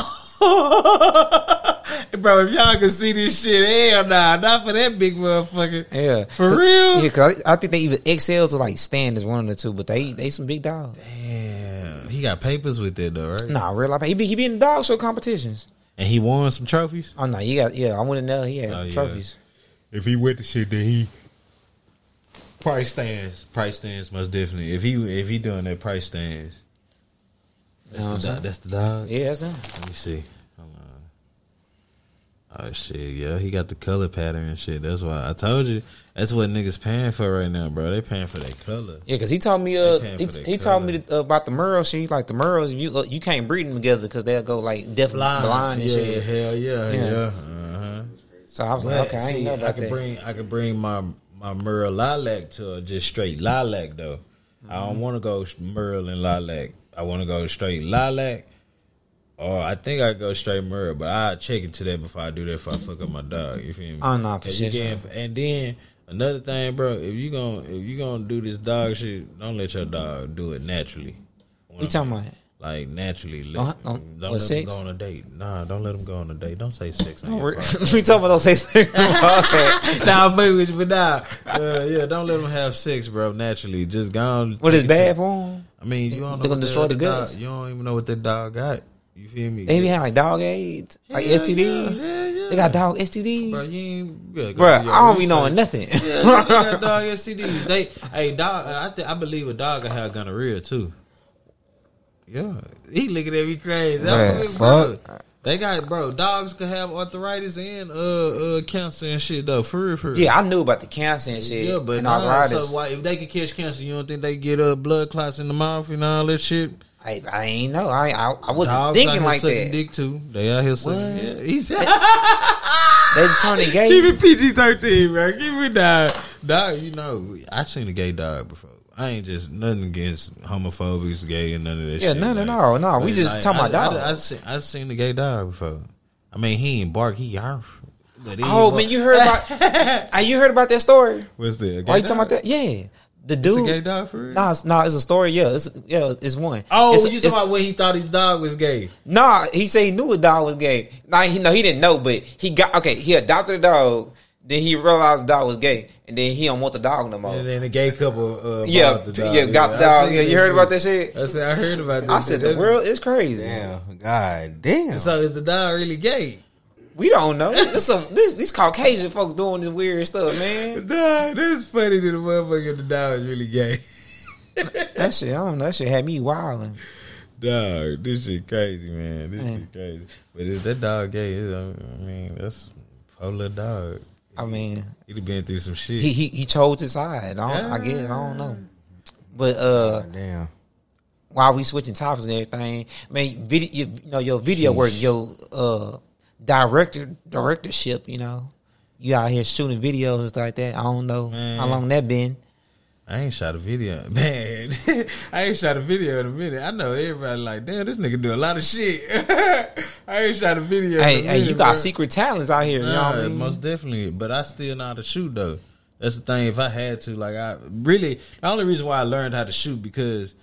bro, if y'all can see this shit, hell nah, not for that big motherfucker. Yeah, For 'Cause- real? Yeah, cause I I think they even XLs or like stand is one of the two, but they they some big dogs. Damn, he got papers with that though, right? Nah, real life. He be he be in the dog show competitions. And he won some trophies. Oh no, he got yeah. I went in there. He had Oh, yeah. trophies. If he went to shit, then he price stands. Price stands most definitely. If he if he doing that price stands, that's Know the dog. That's the dog. Yeah, that's them. Let me see. Oh shit, yeah, he got the color pattern and shit. That's why I told you. That's what niggas paying for right now, bro. They paying for that color. Yeah, because he told me uh he, he told me that, uh, about the Merle shit. He's like the Merles, you uh, you can't breed them together because they'll go like deaf blind, blind and yeah, shit. hell yeah, Yeah. yeah. Uh-huh. So I was like, But, okay, I ain't know I about can that. bring I can bring my my Merle lilac to just straight lilac though. I Mm-hmm. don't want to go Merle and lilac. I want to go straight lilac. Or I think I go straight Merle, but I check into that before I do that. If I fuck up my dog, you feel me? Oh, nah, for And sure, And then another thing, bro, if you gonna if you gonna do this dog shit, don't let your dog do it naturally. You talking about? Like naturally, Don't- let, don't- don't, let sex? them go on a date. Nah, don't let them go on a date. Don't say sex. On we your podcast. talking about those things. okay. nah, I'm with you, but nah, uh, yeah, don't let them have sex, bro. Naturally, just go on. What is bad to- for them? I mean, you don't know They gonna what destroy the dog- guts. You don't even know what that dog got. You feel me? They be having like dog AIDS, like Hell STDs. yeah, hell yeah. They got dog STDs, bro. bro. You ain't, you gotta go do your I don't be knowing nothing. Yeah, they got dog STDs. They, hey, dog. I think I believe a dog can have gonorrhea too. Yeah, he looking at me crazy. Man, fuck. They got bro. Dogs can have arthritis and uh uh cancer and shit though. For real, for real. yeah, I knew about the cancer and shit. Yeah, but and arthritis. so why if they could catch cancer, you don't think they get uh, blood clots in the mouth and all that shit? I, I ain't know. I I, I wasn't Dogs thinking like that. Dick too. They out here sucking. Yeah, he's They turning gay. Keep it PG thirteen, bro. Give me dog. Dog, you know, I seen a gay dog before. I ain't just nothing against homophobes, gay, and none of that Yeah, shit. no, no, like- no, no. We just like, talking I, about I, I, dogs. seen, I seen the gay dog before. I mean, he ain't bark, he arf. But he Oh ain't man, bark. you heard about? uh, you heard about that story? What's that? Why you talking about that? Yeah, the It's dude. a gay dog for real? Nah, it's, nah, it's a story. Yeah, it's yeah, it's one. Oh, It's- you it's- talking about when he thought his dog was gay? Nah, he said he knew a dog was gay. Nah, he no, he didn't know, but he got okay. He adopted a dog. Then he realized the dog was gay, and then he don't want the dog no more. And then the gay couple, uh, yeah, the dog. yeah, got the dog. Yeah, you heard about that shit? I said I heard about that. I said the world is crazy. Damn, god damn. So is the dog really gay? We don't know. This some this these Caucasian folks doing this weird stuff, man. Nah, that's funny that the motherfucker the dog is really gay. That shit, I don't know. That shit had me wilding. Dog, this shit crazy, man. This Man. shit crazy. But if that dog gay, I mean, that's a little dog. I mean, He'd have been through some shit. he he, he chose his side. I, don't, I guess I don't know, but uh, God damn. while we switching topics and everything, man, video, you, you know your video work, your uh director directorship, you know, you out here shooting videos and stuff like that. I don't know Man. how long that been. I ain't shot a video, man. I ain't shot a video in a minute. I know everybody like, damn, this nigga do a lot of shit. I ain't shot a video. Hey, in a hey, minute, you got bro. secret talents out here. You know what I mean? most definitely. But I still know how to shoot though. That's the thing. If I had to, like, I really the only reason why I learned how to shoot because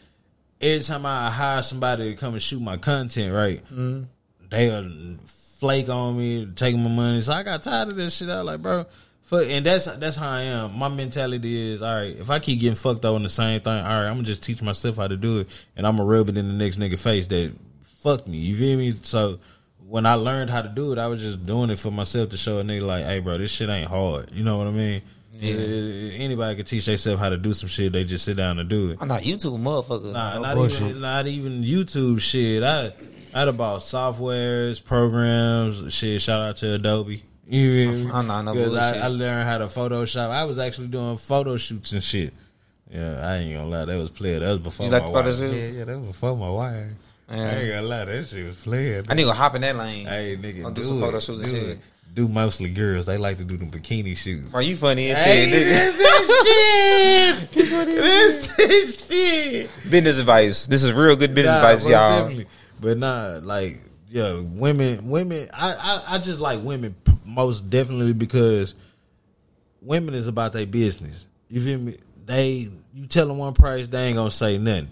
every time I hire somebody to come and shoot my content, right, Mm-hmm. they'll flake on me, take my money. So I got tired of this shit. I was like, bro. Fuck, and that's that's how I am. My mentality is, all right, if I keep getting fucked over on the same thing, all right, I'm gonna just teach myself how to do it, and I'm gonna rub it in the next nigga face that fucked me. You feel me? So when I learned how to do it, I was just doing it for myself to show a nigga like, hey, bro, this shit ain't hard. You know what I mean? Eh, Anybody can teach themselves how to do some shit. They just sit down and do it. I'm not YouTube motherfucker. Nah, No not bullshit. even not even YouTube shit. I I had about softwares, programs, shit. Shout out to Adobe. You? I'm not I. I learned how to Photoshop. I was actually doing photo shoots and shit. Yeah, I ain't gonna lie. That was player. That was before You my like the photo wife. Yeah, yeah, that was before my wife. I ain't gonna lie. That shit was player. I need to hop in that lane. Hey, nigga, I'll do, do some it. photo shoots and shit. it. Do mostly girls. They like to do them bikini shoots. Are you funny as Hey, shit. this is shit. this is shit. business advice. This is real good business Nah, advice, y'all. definitely. But nah, like yeah, women, women. I, I, I just like women most definitely because women is about their business. You feel me? They you tell them one price, they ain't gonna say nothing.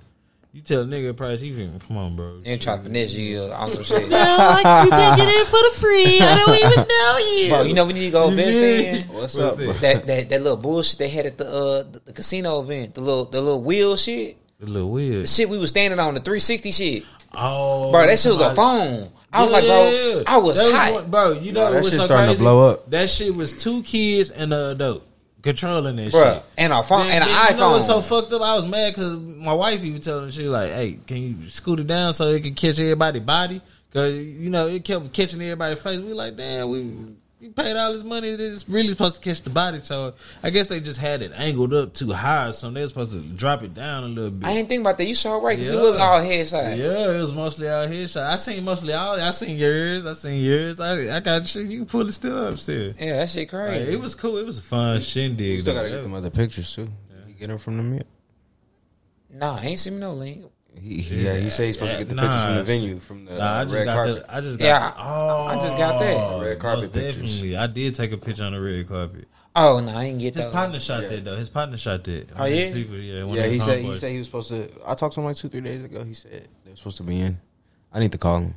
You tell a nigga price, he even come on, bro. And try to finesse you on some shit. no, like, you can get in for the free. I don't even know you. Bro, you know we need to go invest in What's up, bro? that, that that little bullshit they had at the uh the, the casino event, the little the little wheel shit, a little weird. the shit we was standing on, the 360 shit. Oh, Bro, that shit was a phone. I was Yeah, like, bro, yeah, yeah. I was That hot. one- bro. You know Nah, that what's shit so starting to blow up. That shit was two kids and a adult controlling that Bruh, shit. and a phone Then- and an then You know what's so fucked up? I was mad because my wife even told me she was like, "Hey, can you scoot it down so it can catch everybody's body?" Because you know it kept catching everybody's face. We like, damn, we we paid all this money. It's really supposed to catch the body. So I guess they just had it angled up too high, so they were supposed to drop it down a little bit. I didn't think about that. You saw right because Yeah. it was all headshot. Yeah, it was mostly all here. shot. I seen mostly all. I seen yours. I seen yours. I I got shit. You can pull it still up still. Yeah, that shit Like, crazy. it was cool. It was a fun shindig. You still gotta get them other pictures too. Yeah. You get them from the mirror. Nah, I ain't seen no link. He, he- yeah, he said he's supposed to get the Nah, pictures from the venue, from the Nah, I just red got carpet. the. I just got. Yeah, the, oh, I just got that. Oh, red carpet most pictures. Definitely, I did take a picture on the red carpet. Oh no, I didn't get that. His that. partner shot Yeah. that though. His partner shot that. Oh, His yeah? people, yeah. one Yeah, he his said he homeboys. said he was supposed to. I talked to him like two three days ago. He said they were supposed to be in. I need to call him.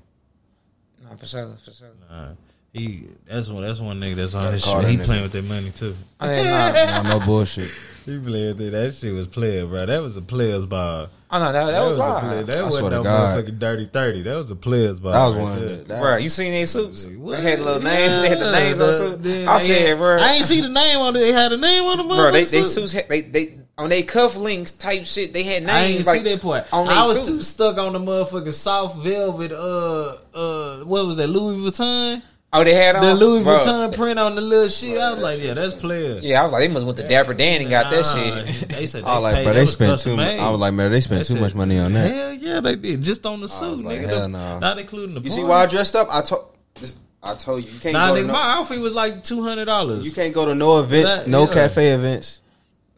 Nah, for sure, for sure. Nah, he that's one. That's one nigga that's on his shit. He nigga. playing with that money too. Oh, I mean, nah, No, no bullshit. He playing with that. That shit was player, bro. That was a player's ball. Oh no, that, that, was, a wild. play- That I wasn't swear to no God. motherfucking dirty thirty. That was a player's ball. That was right one. there. Of the, that, Bro, you seen their suits? What? They had little names. They had the names on Yeah, suits. the- I said, had- bro, I ain't see the name on it. They had a name on the bro, they motherfucking they suits they they on their cuff links type shit. They had names. I ain't like, see that part. on I was suits. too stuck on the motherfucking soft velvet. Uh, uh, what was that? Louis Vuitton. Oh, they had on The um, Louis Bro, Vuitton print on the little shit. I was like, yeah, that's player. Yeah, I was like, they must went to Dapper Dan and got that shit. They said they I was like, paid- bro, that they was spent custom too. much. made. I was like, man, they spent They too said, much money on that. Hell yeah, they did. Just on the suit, was like, nigga. hell The- no. Not including the. You see why I dressed up? I told. I told you you can't Nah, go to nigga, no, my outfit was like two hundred dollars. you can't go to no event, That- no yeah. cafe events.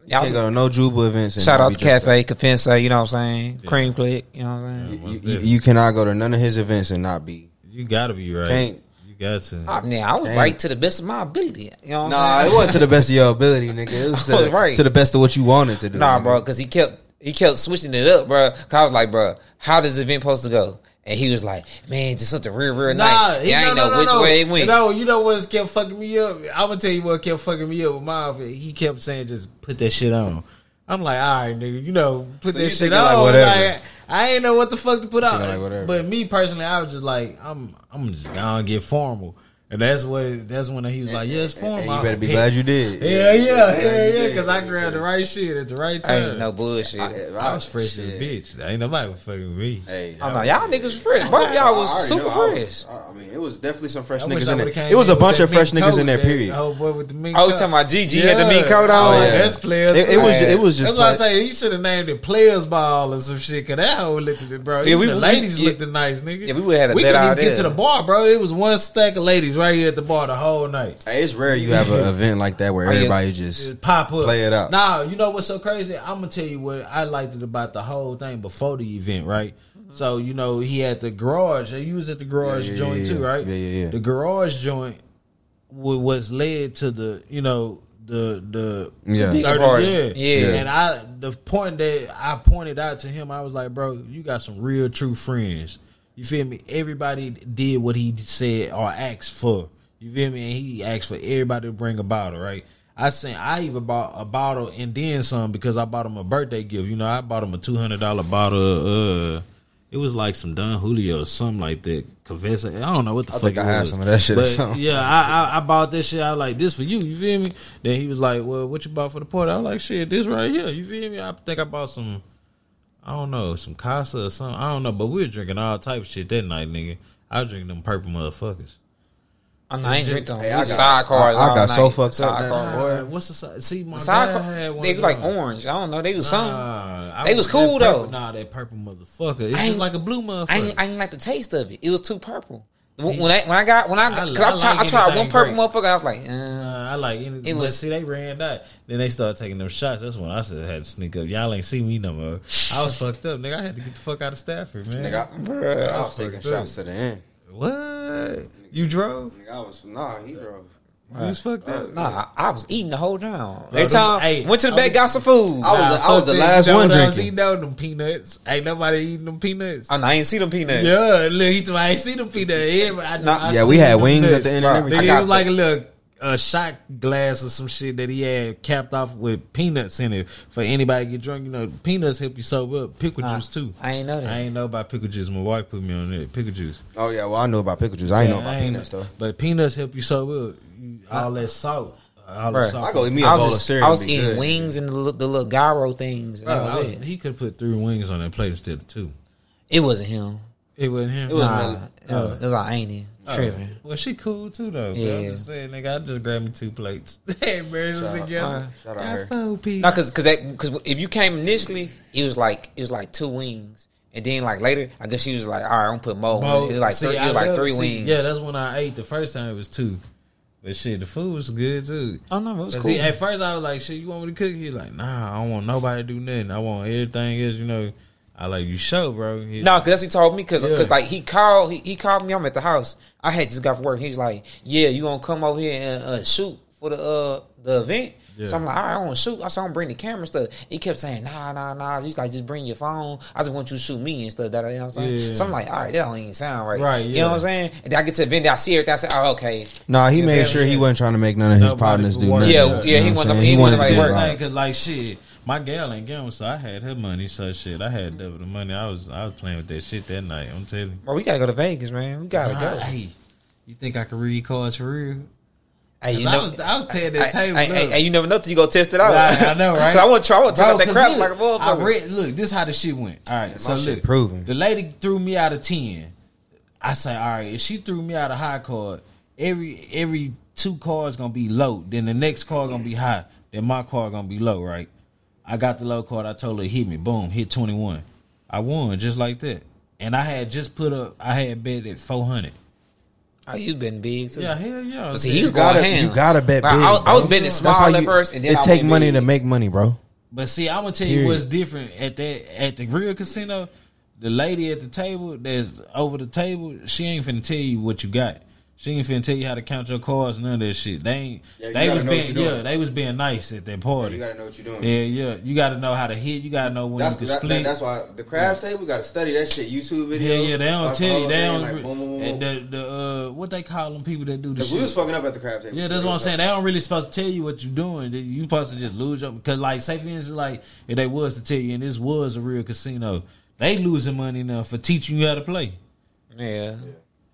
You Y'all can't go to no Juba events. And Shout out be to Cafe Confensa, you know what I'm saying? Cream Click, you know what I'm saying? up. You, you, you cannot go to none of his events and not be. You gotta be right. Can't. You got to. I mean, I was Dang. right to the best of my ability. You know what Nah, I'm it saying? wasn't to the best of your ability, nigga. It was to, was right. to the best of what you wanted to do. Nah, nigga. bro, because he kept he kept switching it up, bro. Cause I was like, bro, how does the event supposed to go? And he was like, man, just something real, real Nah, nice. he, I no, ain't no, know no, which no. way it went. No, you know what kept fucking me up? I'm gonna tell you what kept fucking me up with my outfit. He kept saying, "Just put that shit on." I'm like, all right, nigga, you know, put So that shit on. like Like, whatever. I ain't know what the fuck to put out. Like but me personally, I was just like, I'm, I'm just gonna get formal, and that's what that's when he was like, yeah, it's formal. And you better be I- glad you did. Yeah, yeah, yeah, yeah, you did. because I grabbed the right shit at the right I ain't time. no bullshit. I was oh, fresh as a bitch. Ain't nobody was fucking with me. Hey, Oh, no, y'all niggas was fresh. Both y'all was already super know. I fresh. was- I mean, it was definitely some fresh I niggas in would've there. It was a bunch of fresh niggas in there. that Period. Oh boy, with the mink Oh, you coat. talking about GG had the meat coat on? Oh, yeah. that's players. It, it was. It was just. That's why I play- say he should have named it Players Ball or some shit. Cause that whole looked at it, bro. Yeah, we- the ladies yeah. looked nice, nigga. Yeah, we would've had a We better couldn't even get to the bar, bro. It was one stack of ladies right here at the bar the whole night. Hey, it's rare you have an event like that where everybody just. Just pop up, Play it out. Nah, you know what's so crazy? I'm gonna tell you what I liked it about the whole thing before the event, right? So you know he had the garage. You was at the garage Yeah, yeah, joint yeah, too, right? Yeah, yeah, yeah. The garage joint wa- was led to the you know the the Yeah. Big Thirty- party. yeah. Yeah. And I the point that I pointed out to him, I was like, bro, you got some real true friends. You feel me? Everybody did what he said or asked for. You feel me? And he asked for everybody to bring a bottle, right? I sent I even bought a bottle and then some because I bought him a birthday gift. You know, I bought him a two hundred dollar bottle uh it was like some Don Julio or something like that. Confessa. I don't know what the I fuck think it I had was. some of that shit But. Yeah, I, I I bought this shit. I like this for you. You feel me? Then he was like, "Well, what you bought for the party?" I was like, "Shit, this right here." You feel me? I think I bought some. I don't know, some Casa or something. I don't know, but we were drinking all type of shit that night, nigga. I was drinking them purple motherfuckers. I'm I ain't drink them. Hey, It I was got- sidecars. I- I all got so night. fucked up that Boy. Uh, what's the side? See, my The dad sidecar- had one. They was like orange. I don't know. They was something. Nah, I They was that cool, purple- though. Nah, that purple motherfucker. It's I just like a blue motherfucker. I ain't, I ain't like the taste of it. It was too purple. When when I when I got when I I I I, tried, like I tried one purple grape. motherfucker. I was like, uh, Uh, I like any, It was- see they ran out. Then they started taking them shots. That's when I said I had to sneak up. Y'all ain't see me no more. I was fucked up, nigga. I had to get the fuck out of Stafford, man. Nigga, I, Bruh, I was was taking shots to the end. What? You drove? Nigga, I was nah. He drove. You was fucked up. Nah, I, I was eating the whole time. Bro, Every time hey, went to the I bed, was- got some food. I was the- I was the last You know one what I was drinking. eating though? Them peanuts. Ain't nobody eating them peanuts. Oh, I, know, I ain't see them peanuts. Yeah, look, he told me, I ain't seen them peanuts. Yeah, but I, Nah, I Yeah, we seen had them wings nuts. at the end Bro, and I everything. Nigga, got it was like a little a shot glass or some shit that he had capped off with peanuts in it for anybody to get drunk. You know, peanuts help you sober up. Pickle Nah, juice too. I ain't know that. I ain't know about pickle juice. My wife put me on it. Pickle juice. Oh yeah, well I know about pickle juice. I ain't know about I ain't- peanuts though. But peanuts help you sober up. You- All that salt. All Bruh, salt. I go eat me a I bowl was, of cereal. I was eating good. wings and the, little- the little gyro things. And Bro, that was it. he could put three wings on that plate instead of two. It wasn't him. It wasn't him. It was Nah, Melly. it was, it was like ain't he Oh, tripping. Well, she cool too though. Yeah. Yeah. I'm just saying, nigga, I just grabbed me two plates. hey, married them Shout out- together. shout out Got her. four people. No, cause cause that, cause if you came initially, it was like it was like two wings, and then like later, I guess she was like, all right, I'm gonna put more. Mo- it was like see, three, it was like love- three see, wings. Yeah, that's when I ate the first time. It was two. But shit, the food was good too. oh no, it was cool. see, at first I was like, "Shit, you want me to cook?" He like, "Nah, I don't want nobody to do nothing. I want everything else." You know, I like you show, bro. He, No, because he told me because Yeah. like he called he, he called me. I'm at the house. I had just got from work. He's like, "Yeah, you gonna come over here and uh, shoot for the uh the event?" Yeah. So I'm like, "All right, I want to shoot." I saw him bring the camera and stuff. He kept saying, "Nah, nah, nah." He's like, "Just bring your phone. I just want you to shoot me and stuff." That you know what I'm saying. Yeah. So I'm like, "All right, that don't even sound right." Right, You know what I'm saying? And then I get to the event, I see everything. I say, "Oh, okay." Nah, he Yeah, made sure he wasn't trying to make none of his partners do would want- nothing. Yeah, You yeah, know he wanted- saying? he wanted to like be work. like- Cause like shit, my gal ain't gambling, so I had her money. So shit, I had double the money. I was I was playing with that shit that night. I'm telling you. Bro, we gotta go to Vegas, man. We gotta Nah, go. Hey, you think I could read cards for real? Hey, you I was I was tearing that table hey, up. hey, hey, you never know till you go test it out. I, I know, right? 'Cause I want to try. I want to test out that 'cause crap look, like a motherfucker. I read. Look, this is how the shit went. All right, so my shit look, proven. The lady threw me out of ten. I say, all right, if she threw me out a high card, every every two cards gonna be low. Then the next card gonna be high. Then my card gonna be low, right? I got the low card. I told her hit me. Boom, hit twenty one. I won just like that. And I had just put up. I had bet at four hundred. Oh, you been big too. Yeah, hell yeah. See, he was You gotta, ham. you gotta bet But big. I was- I was betting small at you- first, and then it I take money big. to make money, bro. But see, I'm gonna tell you what's different at that at the real casino. The lady at the table that's over the table, she ain't finna tell you what you got. She ain't finna tell you how to count your cards, none of that shit. They ain't. Yeah, they was being yeah, they was being nice at that party. You gotta know what you're doing. yeah, yeah. You got to know how to hit. You got to know when That's you can that, split. that, that's why the crab say we gotta study that shit. YouTube video. yeah, yeah. They don't tell you. whole They don't. like, re- boom, boom, boom, and the the uh, what they call them people that do the 'Cause we was fucking up at the crab table. Yeah, that's what I'm saying. They don't really supposed to tell you what you're doing. They- You supposed to just lose your because, like, say for instance, like if they was to tell you, and this was a real casino, they losing money now for teaching you how to play. Yeah.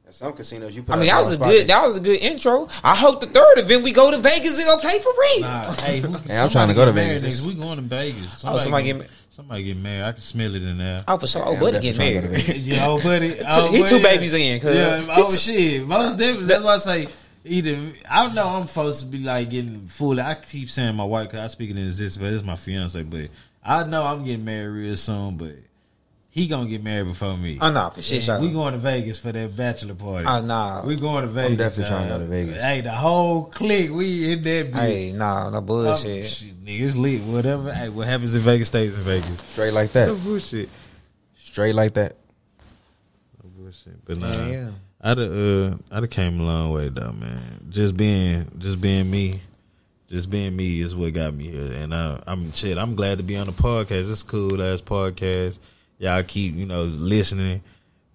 At some casinos, you. Put I mean, that was a spot good. That was a good intro. I hope the third event we go to Vegas and go play for real. Nah, hey, who, Yeah, I'm trying to go to somebody get married Vegas. next- We going to Vegas. Oh, somebody get, get somebody get married. I can smell it in there. Oh, for sure. Oh, Yeah, buddy I'm get definitely trying married. to go to Yeah, oh buddy, oh, he two babies in. Yeah, oh shit, most definitely. That's why I say either. I don't know. I'm supposed to be like getting fully. I keep saying my wife because I speak it in this, but it's my fiance. But I know I'm getting married real soon. But he gonna get married before me. Oh no, for shit. And we going to Vegas for that bachelor party. Oh no. we going to Vegas. We definitely trying to go to Vegas. Hey, the whole clique, we in that bitch. Hey, no, no Um, bullshit. shit, nigga, it's lit. Whatever. Hey, what happens in Vegas stays in Vegas. Straight like that. No bullshit. Straight like that. No bullshit. But nah, Yeah. I'd uh, I'd have came a long way though, man. Just being, just being me, just being me is what got me here. And I, I'm shit. I'm glad to be on the podcast. It's cool ass podcast. Y'all keep you know listening.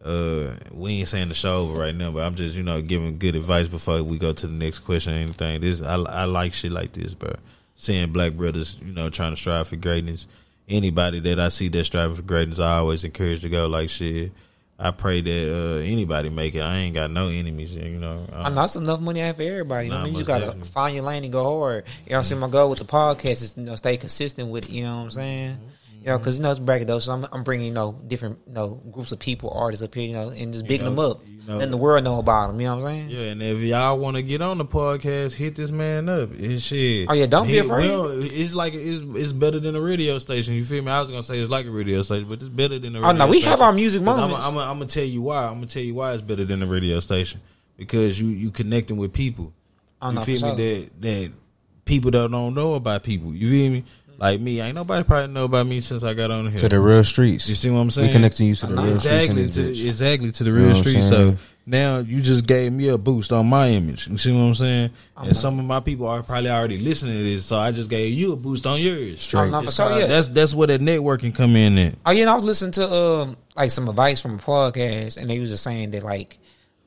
Uh, we ain't saying the show over right now, but I'm just you know giving good advice before we go to the next question or anything. This I I like shit like this, bro. Seeing black brothers, you know, trying to strive for greatness. Anybody that I see that striving for greatness, I always encourage to go. Like shit, I pray that uh, anybody make it. I ain't got no enemies, you know. I know that's enough money out for everybody. You know Nah, what I mean, you most gotta definitely. find your lane and go hard. You know what I'm saying? My goal with the podcast is you know stay consistent with it. You know what I'm saying? You know, because you know it's bracket though, so I'm, I'm bringing you know different you know groups of people, artists up here, you know, and just bigging know, them up, you know- letting the world know about them. You know what I'm saying? Yeah, and if y'all want to get on the podcast, hit this man up. His shit. Oh, yeah, don't be afraid. well, it's like it's, it's better than a radio station. You feel me? I was gonna say it's like a radio station, but it's better than a. Radio station. Oh, no, we station. have our music moments. I'm, I'm, I'm gonna tell you why. I'm gonna tell you why it's better than a radio station because you you connecting with people. Oh, you no, feel me? That that people that don't know about people. You feel me? Like me, ain't nobody probably know about me since I got on here. To the real streets. You see what I'm saying? We connecting you to the real streets in exactly this to bitch. exactly to the You real know streets. So now you just gave me a boost on my image. You see what I'm saying? And some of my people are probably already listening to this, so I just gave you a boost on yours. Straight. No, for It's sure, all- yeah. That's that's where that networking come in. At. Oh yeah, and I was listening to um like some advice from a podcast, and they was just saying that like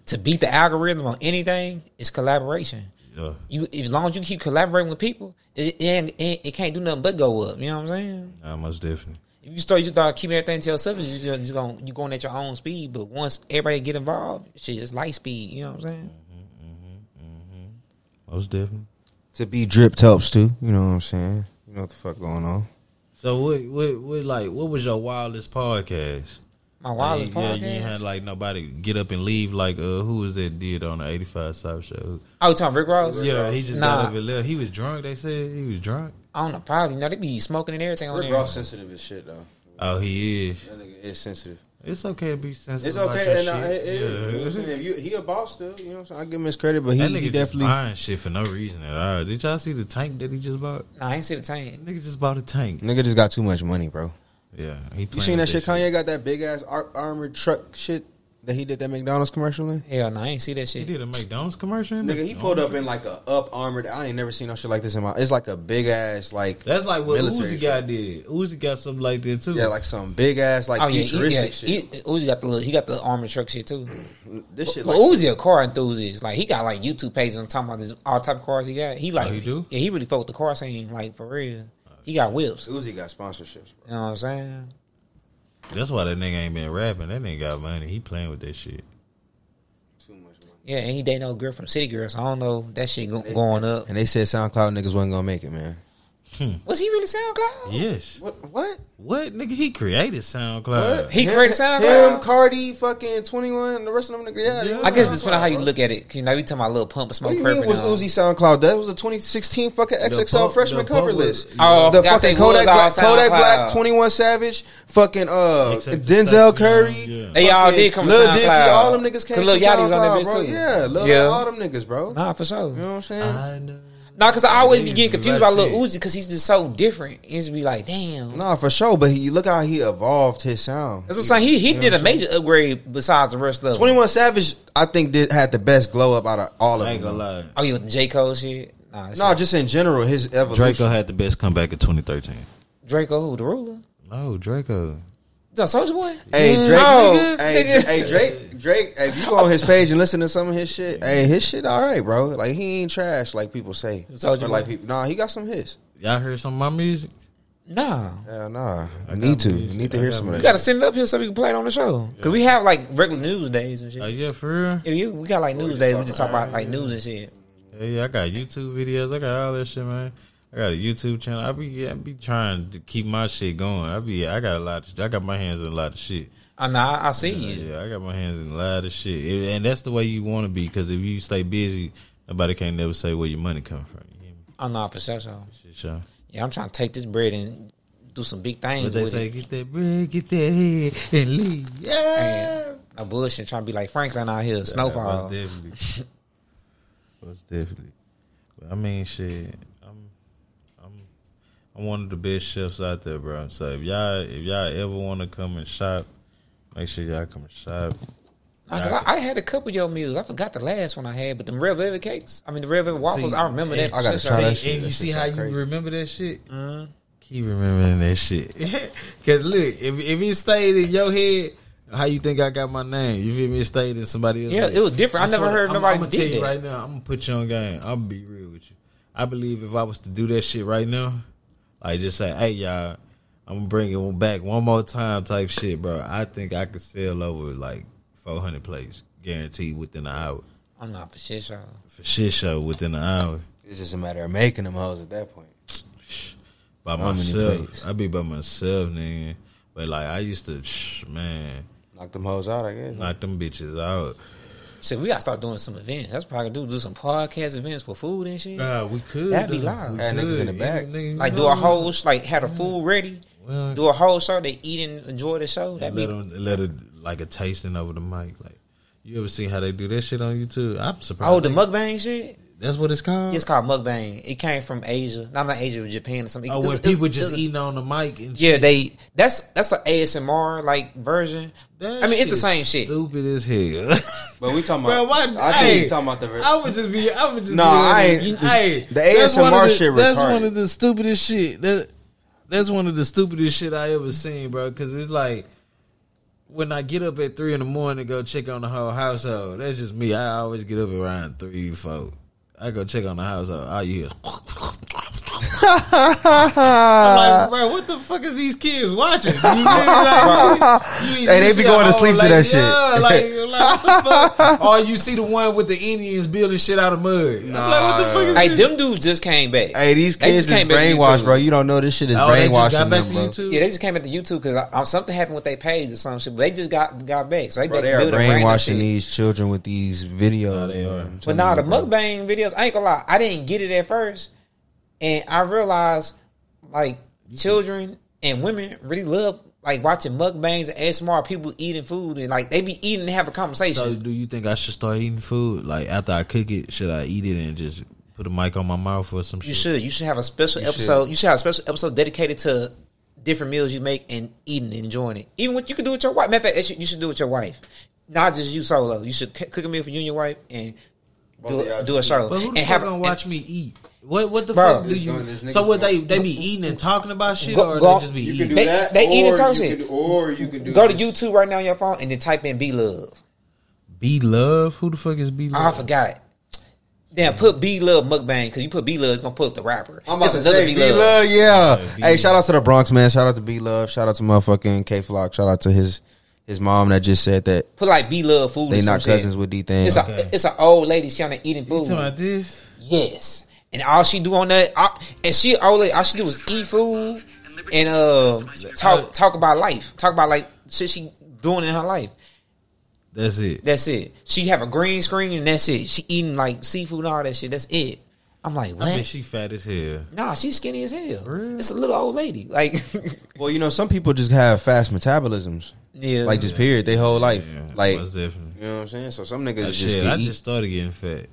to beat the algorithm on anything is collaboration. Yeah. You as long as you keep collaborating with people, it it, ain't- it, it can't do nothing but go up. You know what I'm saying? Nah, most definitely. If you start you start keeping everything to yourself, you just, you going you going at your own speed. But once everybody get involved, shit, it's light speed. You know what I'm saying? Mm-hmm, mm-hmm, mm-hmm, most definitely. To be dripped helps too. You know what I'm saying? You know what the fuck going on. So what what what like what was your wildest podcast? My wildest yeah, podcast. you had like nobody get up and leave like uh who was that did on the eighty five South show? oh, you talking Rick Ross? Yeah, he just nah. got up and left. He was drunk. They said he was drunk. I don't know. Probably. No, they be smoking and everything on Rick there. Ross sensitive as shit though. Oh, he is. That nigga is sensitive. It's okay to be sensitive. It's about okay, your and uh, shit. it, it, you know I'm yeah. saying? If you, he a boss still. You know what I'm saying? I give him his credit, but he, That nigga he just definitely. buying shit for no reason at all. Did y'all see the tank that he just bought? Nah, I ain't see the tank. Nigga just bought a tank. Nigga just got too much money, bro. Yeah, he. You seen that shit? Kanye got that big ass ar- armored truck shit that he did that McDonald's commercial in. Hell no, I ain't see that shit. He did a McDonald's commercial. in Nigga, he pulled up in like a up armored. I ain't never seen no shit like this in my. It's like a big ass like. That's like what military Uzi shit. got did. Uzi got something like that too. Yeah, like some big ass like Oh yeah, he, futuristic yeah, shit. he, Uzi got the little, he got the armored truck shit too. this shit But like Uzi a car enthusiast. Like he got like YouTube pages on talking about this all type of cars he got. He oh, like Oh, he do? Yeah, he really fuck with the car scene like for real. He got whips. You Uzi got sponsorships. Bro. You know what I'm saying? That's why that nigga ain't been rapping. That nigga got money. He playing with that shit. Too much money. Yeah, and he dating no girl from City Girls. So I don't know if that shit go, going up. And they said SoundCloud niggas wasn't gonna make it, man. Was he really SoundCloud? Yes. What? What? What nigga? He created SoundCloud. He Him- created SoundCloud? Him, Carti, fucking Twenty One, and the rest of them niggas. Yeah, Yeah. I guess SoundCloud, it depends on how you look at it. 'Cause, You know, we talking about Lil Pump and What smoke do you mean was and. Uzi SoundCloud? That was the 2016 fucking XXL pump- freshman the cover pump was- list. Oh, the fucking Kodak Black, Kodak Black, 21 Savage, fucking uh, Except Denzel Stuck, Curry. yeah. They all did come to Lil SoundCloud. Dicky, all them niggas came Cause Lil from Yachty's on that SoundCloud, bitch bro. too. Yeah, Lil, Yeah. all them niggas, bro. Nah, for sure. You know what I'm saying? I know. Nah, cause I always be getting confused rap about Lil shit. Uzi because he's just so different. He's be like, damn. Nah, for sure. But he, look how he evolved his sound. That's what I'm saying. He he You know did a a I'm saying? major upgrade besides the rest of them. 21 Savage, I think, did had the best glow up out of all of I ain't them. gonna lie. Oh, you with the J Cole shit? Nah, No, shit. just in general, his evolution. Draco had the best comeback in 2013. Draco, who the ruler? No, Draco. The Soulja Boy. Hey Drake, oh, No, hey, nigga. hey Drake, Drake. Hey, if you go on his page and listen to some of his shit, hey, his shit all right, bro. Like he ain't trash like people say. Soulja Or like people, nah, he got some hits. Y'all heard some of my music? Nah, Yeah, nah, I need to. music. You need to I hear some of you gotta send it up here so we can play it on the show. Cause we have like regular news days and shit. Oh yeah, for real. Yeah, you, we got like news oh, days. We just talk about like news and shit. Yeah, yeah, I got YouTube videos. I got all that shit, man. I got a YouTube channel. I be I be trying to keep my shit going. I be I got a lot. Of, I got my hands in a lot of shit. Oh, nah, I, I see you. Yeah, I got my hands in a lot of shit, It- and that's the way you want to be. Because if you stay busy, nobody can never say where your money come from. You? Oh no, for sure. So. Sure. Yeah, I'm trying to take this bread and do some big things But they say, it. get that bread, get that head, and leave. Yeah. And no bullshit. Trying to be like Franklin out here, snowfall. Most definitely. Most definitely. But I mean, shit. I'm, I'm, I'm one of the best chefs out there, bro. So if y'all, if y'all ever want to come and shop, make sure y'all come and shop. Nah, 'cause I, I had a couple of your meals. I forgot the last one I had, but the red velvet cakes. I mean, the red velvet waffles. See, I remember that. I gotta shit. try that shit. and you see how sound you crazy. remember that shit? Mm-hmm. Keep remembering that shit. Cause look, if if it stayed in your head, how you think I got my name? You feel me? It stayed in somebody else. Yeah, it was different. I never heard nobody I'm, gonna did tell you that. right now. I'm gonna put you on game. I'm gonna be real with you. I believe if I was to do that shit right now, like just say, "Hey y'all, I'm gonna bring it back one more time," type shit, bro. I think I could sell over like 400 plates, guaranteed within an hour I'm not for shit, so. for shit show within an hour. It's just a matter of making them hoes at that point. by How myself. plates? I be by myself, nigga. But like I used to, man, Knock them hoes out, I guess. knock them bitches out. So we gotta start doing some events. That's probably do do some podcast events for food and shit. Uh, we could. That'd be live. We Had niggas in the back. Even like you do a whole sh- like have a food ready. Well, Do a whole show. They eat and enjoy the show. That'd let be them let it like a tasting over the mic. Like you ever seen how they do that shit on YouTube? I'm surprised. oh the mukbang shit. That's what it's called. It's called mukbang. It came from Asia, not not Asia, but Japan or something. oh, It's- when it's- people it's- just eating on the mic and Yeah, shit. they. That's that's an ASMR like version. That I mean, it's the shit same shit. Stupid as hell. But we talking Bro, about. why? I think you talking about the. ver- I would just be. I would just. No, be I ain't- honest. Hey, the that's one of ASMR the- shit That's retarded. one of the stupidest shit. That that's one of the stupidest shit I ever seen, bro. Because it's like when I get up at three in the morning to go check on the whole household. That's just me. I always get up around three, four. I go check on the household. Uh, All you hear. I'm like, bro, what the fuck is these kids watching? You really like, you- you- Hey, you they see be going to whole, sleep to like, that shit. Yeah, like, like what the fuck? or you see the one with the Indians building shit out of mud. I'm like, what the fuck is Hey, this? them dudes just came back. Hey, these kids just is came back to brainwashed, bro. You don't know this shit is Oh, they just brainwashing got back them, to bro. YouTube. Yeah, they just came back to YouTube because something happened with their page or some shit. But they just got got back, so they, Bro, they, they are built a brainwashing these children with these videos. they are. But telling nah, the mukbang videos, I ain't gonna lie, I didn't get it at first, and I realized like children and women really love like watching mukbangs and ASMR people eating food and like they be eating and have a conversation. So, do you think I should start eating food? Like after I cook it, should I eat it and just put a mic on my mouth or some you shit? should you should have a special You episode. You should have a special episode dedicated to different meals you make and eating and enjoying it. Even what you could do with your wife. Matter of fact, you should do it with your wife, not just you solo. You should cook a meal for you and your wife and do, of y'all a- do a show But who the and fuck have gonna and- watch me eat? What what the Bro. fuck do you? gonna- this nigga's So what they they be eating and talking about shit, Go- or go- they just be You eating? can do They- that, they eat and or talk you shit. can do- or you can do Go to. YouTube right now on your phone and then type in "Be Love." Be love. Who the fuck is be Oh, I forgot. Damn, put B Love mukbang because you put B Love, it's gonna pull up the rapper. I'm about It's to another say, B B Love. Love, yeah. B Hey, shout out to the Bronx, man. Shout out to B Love. Shout out to motherfucking Kay Flock. Shout out to his his mom that just said that Put like B Love food. they or some not shit. cousins with D thing. It's Okay. a it's an old lady. She on there eating You food. talking about this? Yes, and all she do on that, all, and she old lady, all she do is eat food and uh talk talk about life, talk about like shit she doing in her life. That's it. That's it. She have a green screen and that's it. She eating like seafood and all that shit. That's it. I'm like, what? I bet she fat as hell. nah, she's skinny as hell. Really? It's a little old lady. Like, well, you know, some people just have fast metabolisms. yeah, Like just period, their whole life. Yeah, Like most definitely. you know what I'm saying? So some niggas just shit, I eat. just started getting fat.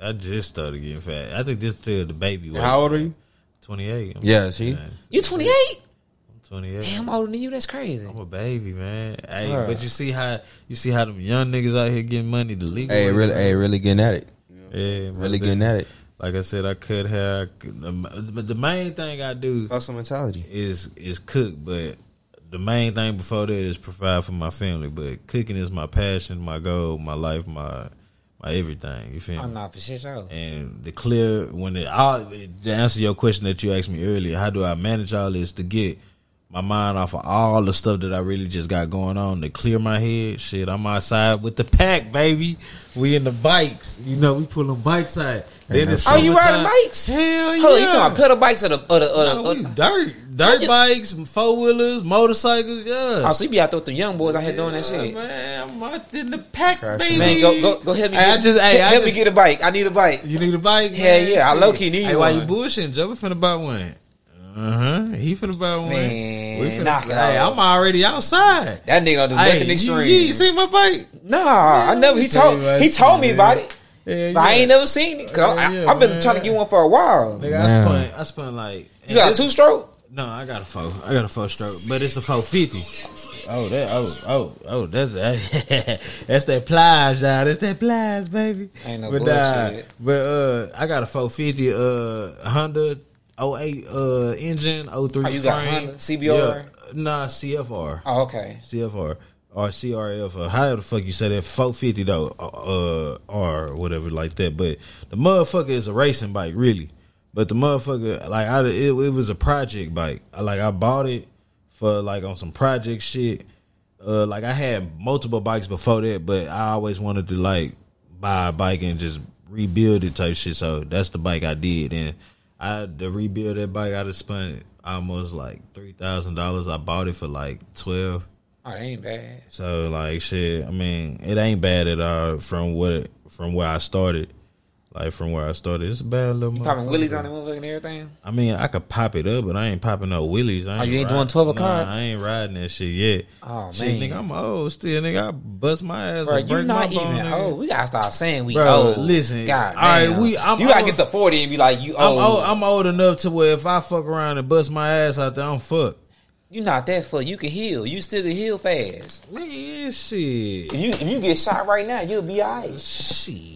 I just started getting fat. I think this still the baby. weight. How old are you? Twenty eight. Yeah, see? you 28. I'm twenty eight. Damn, older than you. That's crazy. I'm a baby, man. Hey, Bruh. but you see how you see how them young niggas out here getting money to legal. Hey, really, hey, really getting at it. yeah, most Really getting at it. Like I said, I cut hair. Could- um, But the main thing I do Hustle mentality. is is cook. But the main thing before that is provide for my family. But cooking is my passion, my goal, my life, my everything. You feel I'm not for shit show. And the clear when it all to answer your question that you asked me earlier, how do I manage all this to get my mind off of all the stuff that I really just got going on to clear my head? Shit, I'm outside with the pack, baby. We in the bikes, you know. We pulling bikes out. Then it's Oh, you riding bikes? Hell yeah! Hold on, you talking about pedal bikes or the or the, or the, No, or the dirt, dirt you- bikes, four wheelers, motorcycles. Yeah. Oh, so you be out there with the young boys out here doing that shit. Man, I'm out in the pack, Crashing. baby. Man, go go go help me. Hey, get, I just- hey, help I help me get a bike. I need a bike. You need a bike? Hell man? yeah, I Shit. low-key need Hey, why you one. bullshitting? Joe, we finna buy one. Uh huh. He finna buy one. Man, we finna, knock it hey, off. I'm already outside. That nigga don't do Hey, nothing you, extreme. you ain't seen my bike? Nah, I never. He told he it, told me man. about it. Yeah, But I ain't never seen it. Cause Yeah, I, yeah, I've been man. trying to get one for a while. Nigga, I spent, I spent like. You got a two stroke? No, I got a four. I got a four stroke, but it's a four fifty. Oh, that oh oh oh that's that. that's that plies, y'all. That's that plies, baby. Ain't no but, bullshit. but uh, I got a four fifty uh Honda 08 uh engine 03 Oh, you frame. got Honda CBR? Yeah. Nah, CFR. Oh, okay. CFR or CRF or however the fuck you say that 450 though uh or whatever like that but the motherfucker is a racing bike really but the motherfucker like I it, it was a project bike like I bought it for like on some project shit uh like I had multiple bikes before that but I always wanted to like buy a bike and just rebuild it type shit so that's the bike I did and I to rebuild that bike I just spent almost like three thousand dollars I bought it for like twelve Oh, that ain't bad. so like shit, I mean, it ain't bad at all from what from where I started. Like from where I started, it's a bad little. You popping willies on the motherfucker and everything. I mean, I could pop it up, but I ain't popping no willies. I Oh, you ain't riding- doing 12 Nah, o'clock? I ain't riding that shit yet. Oh, shit, man. nigga, I'm old still, nigga. I bust my ass. Bro, you not even bone, old. We gotta stop saying we Bro, old. listen. God All right, we- I'm you gotta old. get to forty and be like you I'm old. old, I'm old enough to where if I fuck around and bust my ass out there, I'm fucked. you not that full. You can heal. You still can heal fast. Man, shit, If you if you get shot right now, you'll be alright. shit.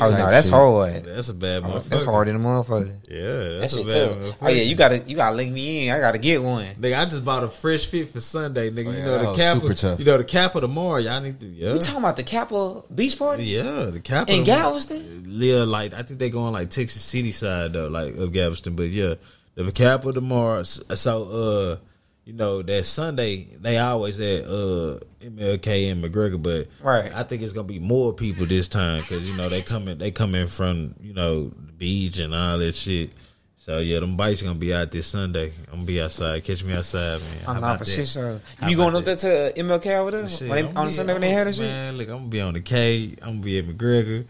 Oh no, that's shit. hard. That's a bad motherfucker. That's hard in the motherfucker. Yeah, That that's a shit bad tough. motherfucker. Oh yeah, you gotta you gotta link me in. I gotta get one. Nigga, I just bought a fresh fit for Sunday, nigga. you yeah, know the was cap, super tough. you know the cap of tomorrow. Y'all need to, yeah, You talking about the Kappa Beach Party yeah, the cap in. Galveston? Yeah, like I think they going like Texas City side though, like of Galveston. But yeah, the cap of tomorrow. So uh, you know that Sunday they always at uh MLK and McGregor, but Right. I think it's gonna be more people this time because you know they coming they coming from you know the beach and all that shit. So yeah, them bikes gonna be out this Sunday. I'm gonna be outside. Catch me outside, man. I'm not for shit. How you going up there to MLK over there Shit, they, on be- Sunday when they had that shit? Man, look, I'm gonna be on the K. I'm gonna be at McGregor.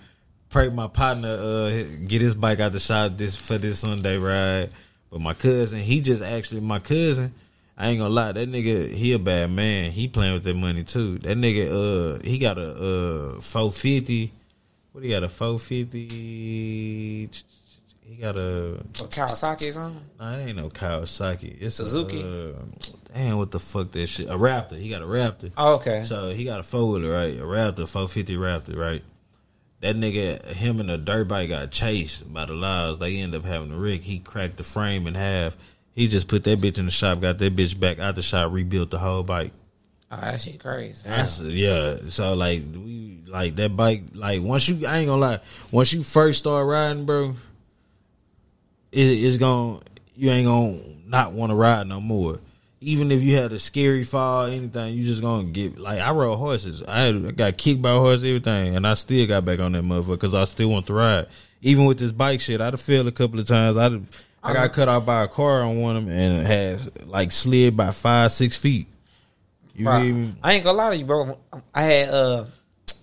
Pray my partner uh get his bike out the shop this for this Sunday ride. But my cousin, he just actually my cousin. I ain't gonna lie, that nigga, he a bad man. He playing with that money too. That nigga, uh, he got a uh four fifty. What he got a four fifty? He got a Or Kawasaki or something? Nah, it ain't no Kawasaki. It's a, Suzuki? uh, damn, what the fuck that shit? A Raptor. He got a Raptor. Oh, okay. So he got a four wheeler, right? A Raptor, four fifty Raptor, right? That nigga, him and the dirt bike got chased by the laws. They end up having a wreck. He cracked the frame in half. He just put that bitch in the shop, got that bitch back out the shop, rebuilt the whole bike. Oh, that shit crazy. That's yeah. So like we like that bike. Like once you, I ain't gonna lie. Once you first start riding, bro, it, it's gonna you ain't gonna not want to ride no more. Even if you had a scary fall, anything, you just gonna get like I rode horses. I, had, I got kicked by a horse, everything, and I still got back on that motherfucker because I still want to ride. Even with this bike shit, I'd have failed a couple of times. I'd have, I got cut off by a car on one of them and had like slid by five six feet. You Bro, feel me? I ain't gonna lie to you, bro. I had uh,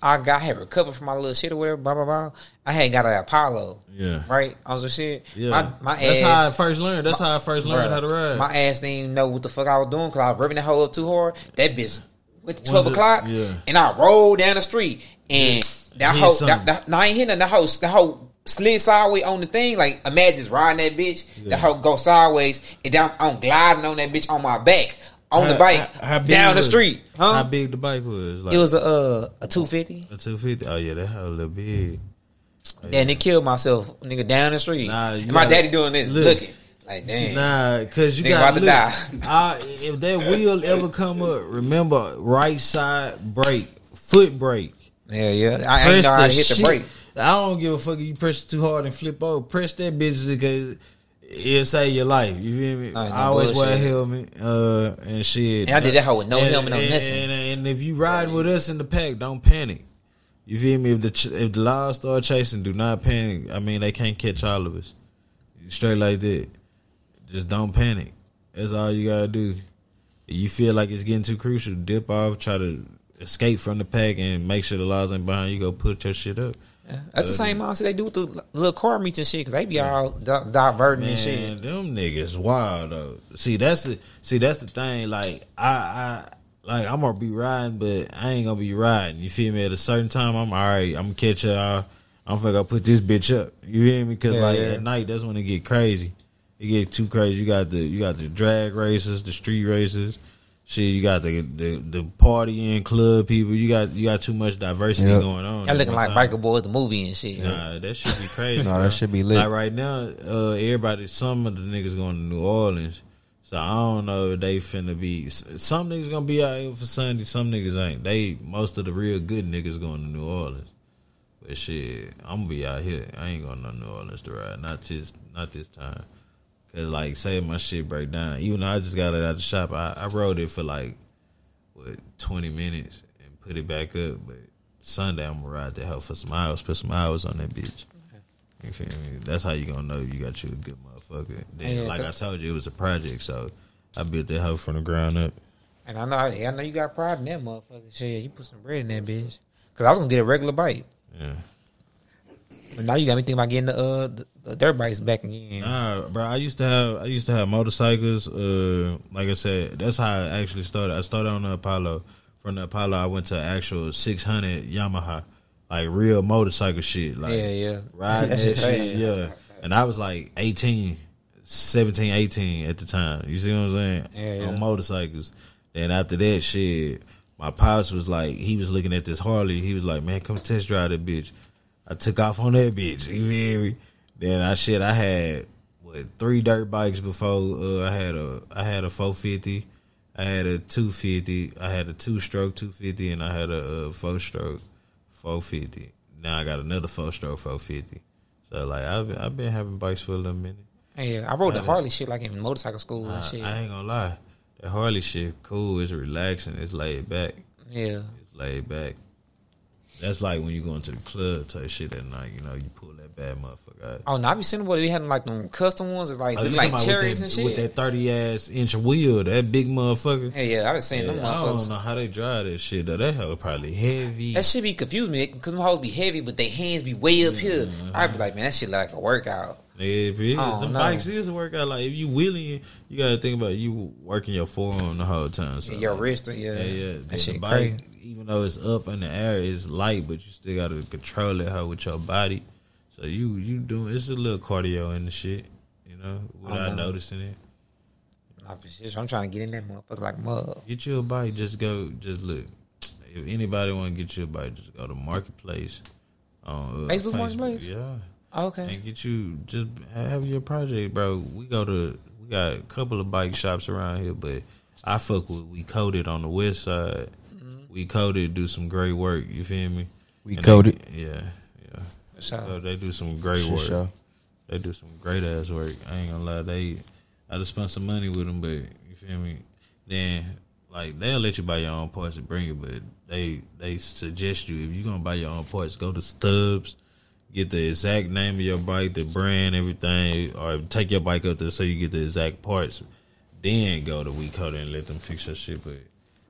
I got I had recovered from my little shit or whatever. Blah blah blah. I had got an Apollo. Yeah. Right. I was a shit. Yeah, My, my that's ass. how I first learned. That's how I first learned Bruh, how to ride. My ass didn't even know what the fuck I was doing because I was revving that hoe up too hard. That bitch went to twelve o'clock, yeah. and I rolled down the street, and that Hit hoe, something. that, that, no, I ain't hitting that hoe, that hoe slid sideways on the thing. Like imagine just riding that bitch, Yeah. that hoe go sideways, and down, I'm gliding on that bitch on my back on the bike how- how down the street, How big the bike was? Like It was a uh, a two fifty. a two fifty. Oh yeah, that had a little big. Yeah, And it killed myself, nigga, down the street. Nah, and my gotta- daddy doing this, look. looking like damn. Nah, cause you got to die. Uh, if that wheel ever come up, remember right side brake, foot brake. Yeah, yeah. I, I ain't know how to hit the brake. I don't give a fuck if you press too hard and flip over. Press that bitch because it'll save your life. You feel me? I I always wear a helmet uh, and shit. And I did that hoe with no And- helmet, no and, nothing. And, and if you ride with us in the pack, don't panic. You feel me? If the ch- if the laws start chasing, do not panic. I mean, they can't catch all of us. Straight like that. Just don't panic. That's all you gotta do. If you feel like it's getting too crucial, dip off, try to escape from the pack, and make sure the laws ain't behind you. Go put your shit up. That's the same uh, mindset they do with the little car meets and shit because they be all di- diverting and shit. them niggas wild though. See, that's the see that's the thing. Like I, I like I'm gonna be riding, but I ain't gonna be riding. You feel me? At a certain time, I'm all right. I'm gonna catch y'all. I'm finna go put this bitch up. You hear me? Because Yeah, like yeah. at night, that's when it get crazy. It gets too crazy. You got the you got the drag races, the street races. Shit, you got the the, the party and club people. You got you got too much diversity Yep. going on. Y'all looking like time. Biker Boyz the movie and shit. Nah, that should be crazy. Nah, that should be lit. Like right now, uh, everybody, some of the niggas going to New Orleans. So I don't know if they finna be. Some niggas gonna be out here for Sunday. Some niggas ain't. They most of the real good niggas going to New Orleans. But shit, I'm gonna be out here. I ain't going to New Orleans to ride. Not this. Not this time. Cause like, say my shit break down. Even though I just got it out the shop, I, I rode it for like what twenty minutes and put it back up. But Sunday I'm gonna ride the hell for some hours. Put some hours on that bitch. You feel me? That's how you gonna know you got you a good motherfucker. Then, Yeah, like I told you, it was a project, so I built that house from the ground up. And I know, I know you got pride in that motherfucker. Shit, you put some bread in that bitch. Cause I was gonna get a regular bite. Yeah, But now you got me thinking about getting the uh the, the dirt bikes back again. Nah, bro. I used to have I used to have motorcycles. Uh, like I said, that's how I actually started. I started on the Apollo. From the Apollo, I went to actual six hundred Yamaha, like real motorcycle shit. Like Yeah, yeah. riding That shit shit. Yeah, and I was like 18, 17, 18 at the time. You see what I'm saying? Yeah, yeah. On motorcycles. Then after that shit, my pops was like, he was looking at this Harley. He was like, man, come test drive that bitch. I took off on that bitch. You feel me? Then I shit, I had what three dirt bikes before uh, I had a I had a 450, I had a 250, I had a two stroke 250, and I had a, uh four stroke 450. Now I got another four stroke 450. So like I've been, I've been having bikes for a little minute. Hey, I rode the Harley shit like in motorcycle school I, shit. I ain't gonna lie, the Harley shit cool. It's relaxing. It's laid back. yeah. It's laid back. That's like when you go into the club type shit at night. You know, you pull that bad motherfucker out. Oh, no, I be seeing what they had like them custom ones. It's like Oh, like cherries with and that, shit. with that thirty ass inch wheel, that big motherfucker. Hey, yeah, I been seeing them Yeah, I don't know how they drive that shit though. That hell probably heavy. That shit be confusing me because them hoes be heavy, but their hands be way up here. Mm-hmm. I be like, man, that shit like a workout. Yeah, it is. I don't The know. bikes is a workout. Like if you wheeling, you gotta think about you working your forearm the whole time. So Your like, wrist, yeah, Yeah, yeah. that Then shit the bike, crazy. even though it's up in the air, it's light, but you still got to control it how with your body. So you you doing it's a little cardio in the shit, you know, without know. noticing it. Nah, for shit, I'm trying to get in that motherfucker like mud. Get you a bike. Just go. Just look. If anybody want to get you a bike, just go to Marketplace. On uh, Facebook Marketplace? Yeah. Okay. and get you just have your project, bro. We go to we got a couple of bike shops around here, but I fuck with we coded on the west side. Mm-hmm. We coded do some great work. You feel me? We And Coded? they- yeah, yeah. So, So they do some great work. show. They do some great ass work. I ain't gonna lie. They I just spent some money with them, but you feel me? Then like they'll let you buy your own parts and bring it, but they they suggest you if you're gonna buy your own parts, go to Stubbs, get the exact name of your bike, the brand, everything, or take your bike up there so you get the exact parts. Then go to WeCoder and let them fix your shit. But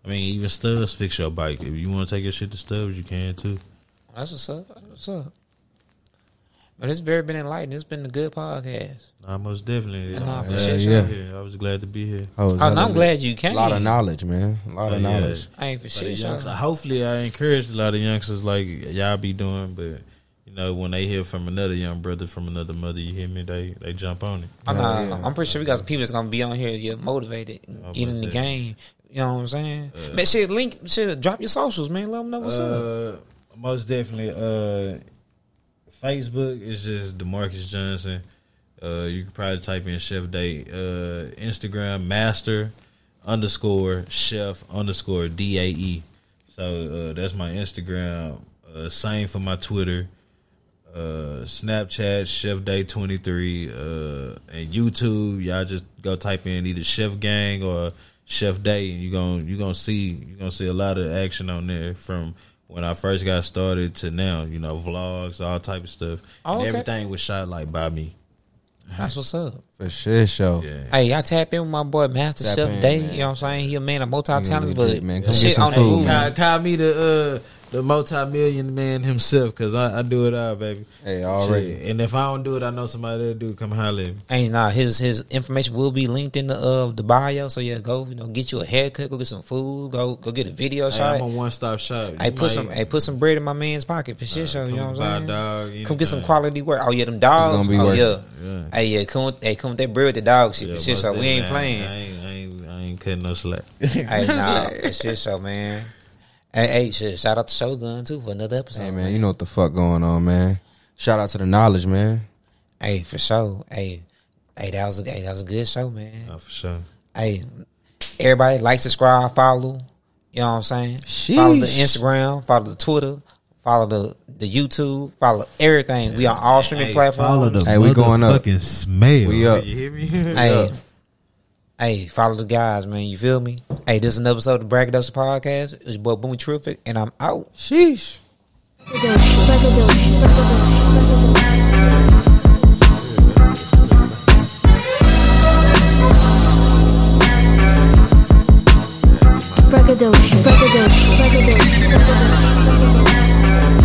I mean, even Stubbs fix your bike. If you want to take your shit to Stubbs, you can too. that's what's up. That's what's up. But it's very been enlightening. It's been a good podcast. Nah, most definitely. Nah, for I'm sure, glad sure. I was glad to be here. Oh, Oh, I'm glad you came. A lot of knowledge, man. A lot of Oh, yeah. knowledge. I ain't for For shit. the Sean. hopefully, I encourage a lot of youngsters like y'all be doing, but you know, when they hear from another young brother from another mother, you hear me, they they jump on it. I'm, Yeah, not, yeah. I'm pretty sure we got some people that's gonna be on here, get motivated, get in the most game. You know what I'm saying? man, shit, link, shit, drop your socials, man. Let them know what's up. Uh, most definitely. Uh, Facebook is just Demarcus Johnson. Uh, you can probably type in Chef Dae. Uh, Instagram Master underscore Chef underscore D A E. So uh, that's my Instagram. Uh, same for my Twitter. Uh, Snapchat Chef Dae twenty three. Uh, and YouTube. Y'all just go type in either Chef Gang or Chef Dae, and you gonna you gonna see you gonna see a lot of action on there from when I first got started to now. You know, vlogs, all type of stuff, Oh, and everything was shot like by me. That's what's up. For sure, show. Yeah. Hey, y'all tap in with my boy Master Tap Chef in, Day. man. You know what I'm saying? He a man of multi talents, but man. Come shit get some on the food, food. man. Call, call me the uh, the multi million man himself because I, I do it all, baby. Hey, already. Shit. And if I don't do it, I know somebody that do. Come holler at me. Hey, nah, his his information will be linked in the uh the bio. So yeah, go you know get you a haircut, go get some food, go go get a video Hey, shot. I'm a one stop shop. Hey, You put some hey put some bread in my man's pocket for shit show. You know what I'm saying? dog, come get some quality work. Oh yeah, them dogs. gonna be oh yeah. Yeah. Hey yeah, come with, hey come with that bread with the dog shit Yeah, for shit show. We ain't definitely. playing. I ain't, I ain't, I ain't cutting no slack. hey nah, for shit show man. Hey, hey, shit, shout out to Shogun too for another episode. Hey, man, you know what the fuck going on, man. Shout out to the knowledge, man. Hey, for sure. Hey, hey, that was a hey, that was a good show, man. oh, for sure. Hey, everybody like, subscribe, follow. You know what I'm saying? Follow the Instagram, follow the Twitter, follow the the YouTube, follow everything. We on all streaming Hey, platforms. follow the Hey, we going up. motherfucking smell. We up. You hear me? Hey, hey, follow the guys, man. You feel me? Hey, this is another episode of the Braggadocious Podcast. It's your boy Boomy Terrific, and I'm out. Sheesh. Braggadocious. Braggadocious. Braggadocious. Braggadocious. Braggadocious.